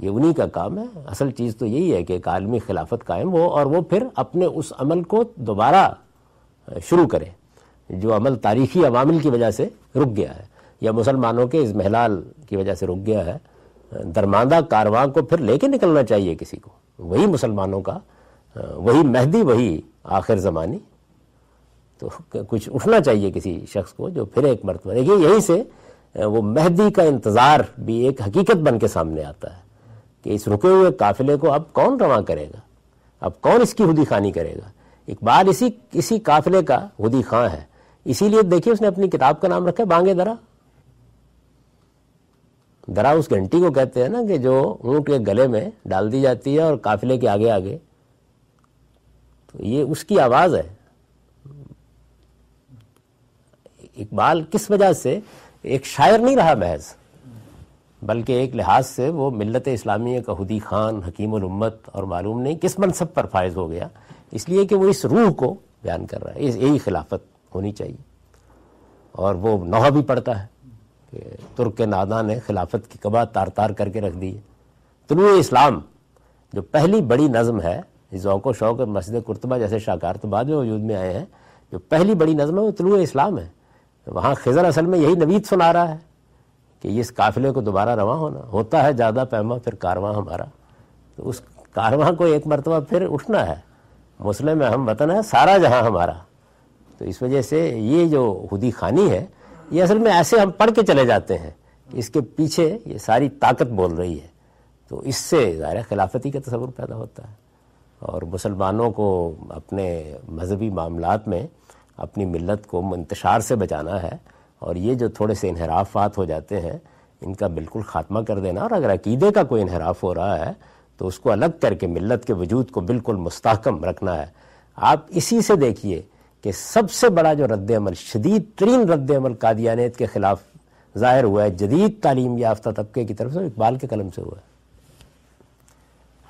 یہ انہی کا کام ہے۔ اصل چیز تو یہی ہے کہ ایک عالمی خلافت قائم ہو اور وہ پھر اپنے اس عمل کو دوبارہ شروع کرے، جو عمل تاریخی عوامل کی وجہ سے رک گیا ہے، یا مسلمانوں کے اس محلال کی وجہ سے رک گیا ہے۔ درماندہ کارواں کو پھر لے کے نکلنا چاہیے کسی کو۔ وہی مسلمانوں کا وہی مہدی، وہی آخر زمانی تو کچھ اٹھنا چاہیے کسی شخص کو جو پھر ایک مرتبہ۔ دیکھیے یہیں سے وہ مہدی کا انتظار بھی ایک حقیقت بن کے سامنے آتا ہے کہ اس رکے ہوئے قافلے کو اب کون رواں کرے گا؟ اب کون اس کی ہدی خانی کرے گا؟ اقبال اسی اسی قافلے کا ہدی خاں ہے۔ اسی لیے دیکھیے، اس نے اپنی کتاب کا نام رکھا بانگے درا۔ درا اس گھنٹی کو کہتے ہیں نا کہ جو اونٹ کے گلے میں ڈال دی جاتی ہے اور قافلے کے آگے آگے۔ تو یہ اس کی آواز ہے۔ اقبال کس وجہ سے ایک شاعر نہیں رہا محض؟ بلکہ ایک لحاظ سے وہ ملت اسلامیہ کا خودی خان، حکیم الامت اور معلوم نہیں کس منصب پر فائز ہو گیا۔ اس لیے کہ وہ اس روح کو بیان کر رہا ہے یہی خلافت ہونی چاہیے۔ اور وہ نوحہ بھی پڑتا ہے کہ ترک نادا نے خلافت کی کبا تار تار کر کے رکھ دی ہے۔ طلوع اسلام، جو پہلی بڑی نظم ہے ذوق و شوق اور مسجد کرتبہ جیسے شاکار تو بعد میں وجود میں آئے ہیں، جو پہلی بڑی نظم ہے، وہ طلوع اسلام ہے۔ وہاں خضر اصل میں یہی نوید سنا رہا ہے کہ اس قافلے کو دوبارہ رواں ہونا، ہوتا ہے زیادہ پیما پھر کارواں ہمارا۔ تو اس کارواں کو ایک مرتبہ پھر اٹھنا ہے۔ مسلم ہم وطن ہے، سارا جہاں ہمارا۔ تو اس وجہ سے یہ جو خودی خانی ہے، یہ اصل میں ایسے ہم پڑھ کے چلے جاتے ہیں۔ اس کے پیچھے یہ ساری طاقت بول رہی ہے۔ تو اس سے ظاہر خلافتی کا تصور پیدا ہوتا ہے۔ اور مسلمانوں کو اپنے مذہبی معاملات میں اپنی ملت کو انتشار سے بچانا ہے اور یہ جو تھوڑے سے انحرافات ہو جاتے ہیں، ان کا بالکل خاتمہ کر دینا اور اگر عقیدے کا کوئی انحراف ہو رہا ہے، تو اس کو الگ کر کے ملت کے وجود کو بالکل مستحکم رکھنا ہے۔ آپ اسی سے دیکھیے کہ سب سے بڑا جو رد عمل، شدید ترین رد عمل قادیانیت کے خلاف ظاہر ہوا ہے، جدید تعلیم یافتہ طبقے کی طرف سے، اقبال کے قلم سے ہوا ہے۔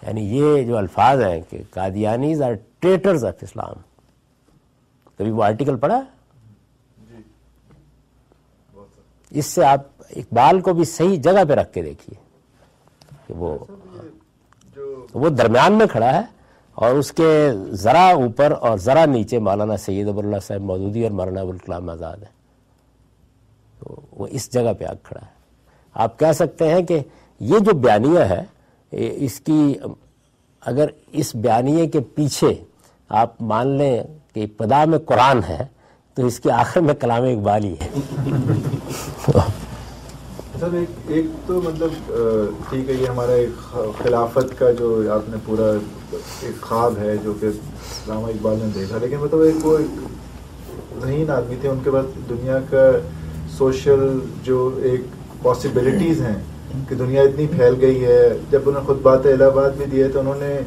یعنی یہ جو الفاظ ہیں کہ قادیانیز آر ٹریٹرز آف اسلام کبھی وہ آرٹیکل پڑھا؟ اس سے آپ اقبال کو بھی صحیح جگہ پہ رکھ کے دیکھیے کہ وہ وہ درمیان میں کھڑا ہے اور اس کے ذرا اوپر اور ذرا نیچے مولانا سید ابو اللہ صاحب مودودی اور مولانا ابوالکلام آزاد ہے تو وہ اس جگہ پہ آگ کھڑا ہے۔ آپ کہہ سکتے ہیں کہ یہ جو بیانیہ ہے اس کی اگر اس بیانیے کے پیچھے آپ مان لیں کہ ابتدا میں قرآن ہے، تو اس کے آخر میں کلام اقبال ہی ہے۔ سر، ایک ایک تو مطلب ٹھیک ہے، یہ ہمارا ایک خلافت کا جو آپ نے پورا ایک خواب ہے جو کہ علامہ اقبال نے دیکھا، لیکن مطلب ایک، وہ ایک ذہین آدمی تھے، ان کے بعد دنیا کا سوشل جو ایک پاسبلٹیز ہیں، کہ دنیا اتنی پھیل گئی ہے، جب انہوں نے خود بات الہ آباد بھی دیے تو انہوں نے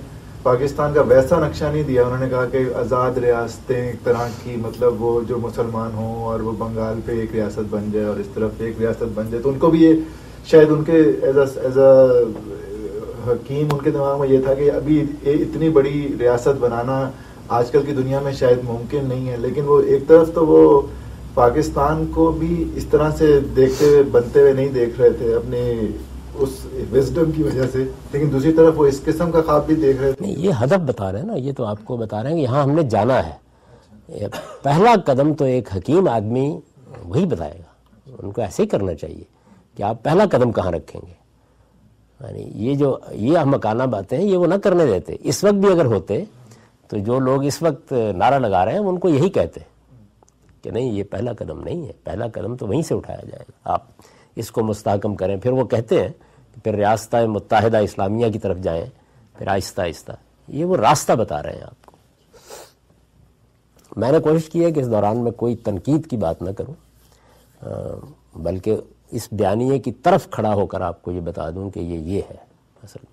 پاکستان کا ویسا نقشہ نہیں دیا، انہوں نے کہا کہ آزاد ریاستیں ایک طرح کی مطلب وہ جو مسلمان ہوں اور وہ بنگال پہ ایک ریاست بن جائے اور اس طرف ایک ریاست بن جائے، تو ان کو بھی یہ شاید ان کے ایز ایز اے حکیم ان کے دماغ میں یہ تھا کہ ابھی اتنی بڑی ریاست بنانا آج کل کی دنیا میں شاید ممکن نہیں ہے، لیکن وہ ایک طرف تو وہ پاکستان کو بھی اس طرح سے دیکھتے ہوئے، بنتے ہوئے نہیں دیکھ رہے تھے اپنے اس وزڈم کی وجہ سے۔ لیکن دوسری طرف وہ اس قسم کا خواب بھی دیکھ رہے تھے۔ نہیں، یہ ہدف بتا رہے ہیں نا، یہ تو آپ کو بتا رہے ہیں کہ یہاں ہم نے جانا ہے۔ پہلا قدم تو ایک حکیم آدمی وہی بتائے گا۔ ان کو ایسے ہی کرنا چاہیے کہ آپ پہلا قدم کہاں رکھیں گے۔ یعنی یہ جو، یہ ہم مکانہ باتیں ہیں، یہ وہ نہ کرنے دیتے۔ اس وقت بھی اگر ہوتے تو جو لوگ اس وقت نعرہ لگا رہے ہیں، ان کو یہی کہتے کہ نہیں، یہ پہلا قدم نہیں ہے۔ پہلا قدم تو وہیں سے اٹھایا جائے گا۔ آپ اس کو مستحکم کریں۔ پھر وہ کہتے ہیں کہ پھر ریاستہ متحدہ اسلامیہ کی طرف جائیں، پھر آہستہ آہستہ۔ یہ وہ راستہ بتا رہے ہیں آپ کو۔ میں نے کوشش کی ہے کہ اس دوران میں کوئی تنقید کی بات نہ کروں۔ بلکہ اس بیانیے کی طرف کھڑا ہو کر آپ کو یہ بتا دوں کہ یہ یہ ہے۔ اصل میں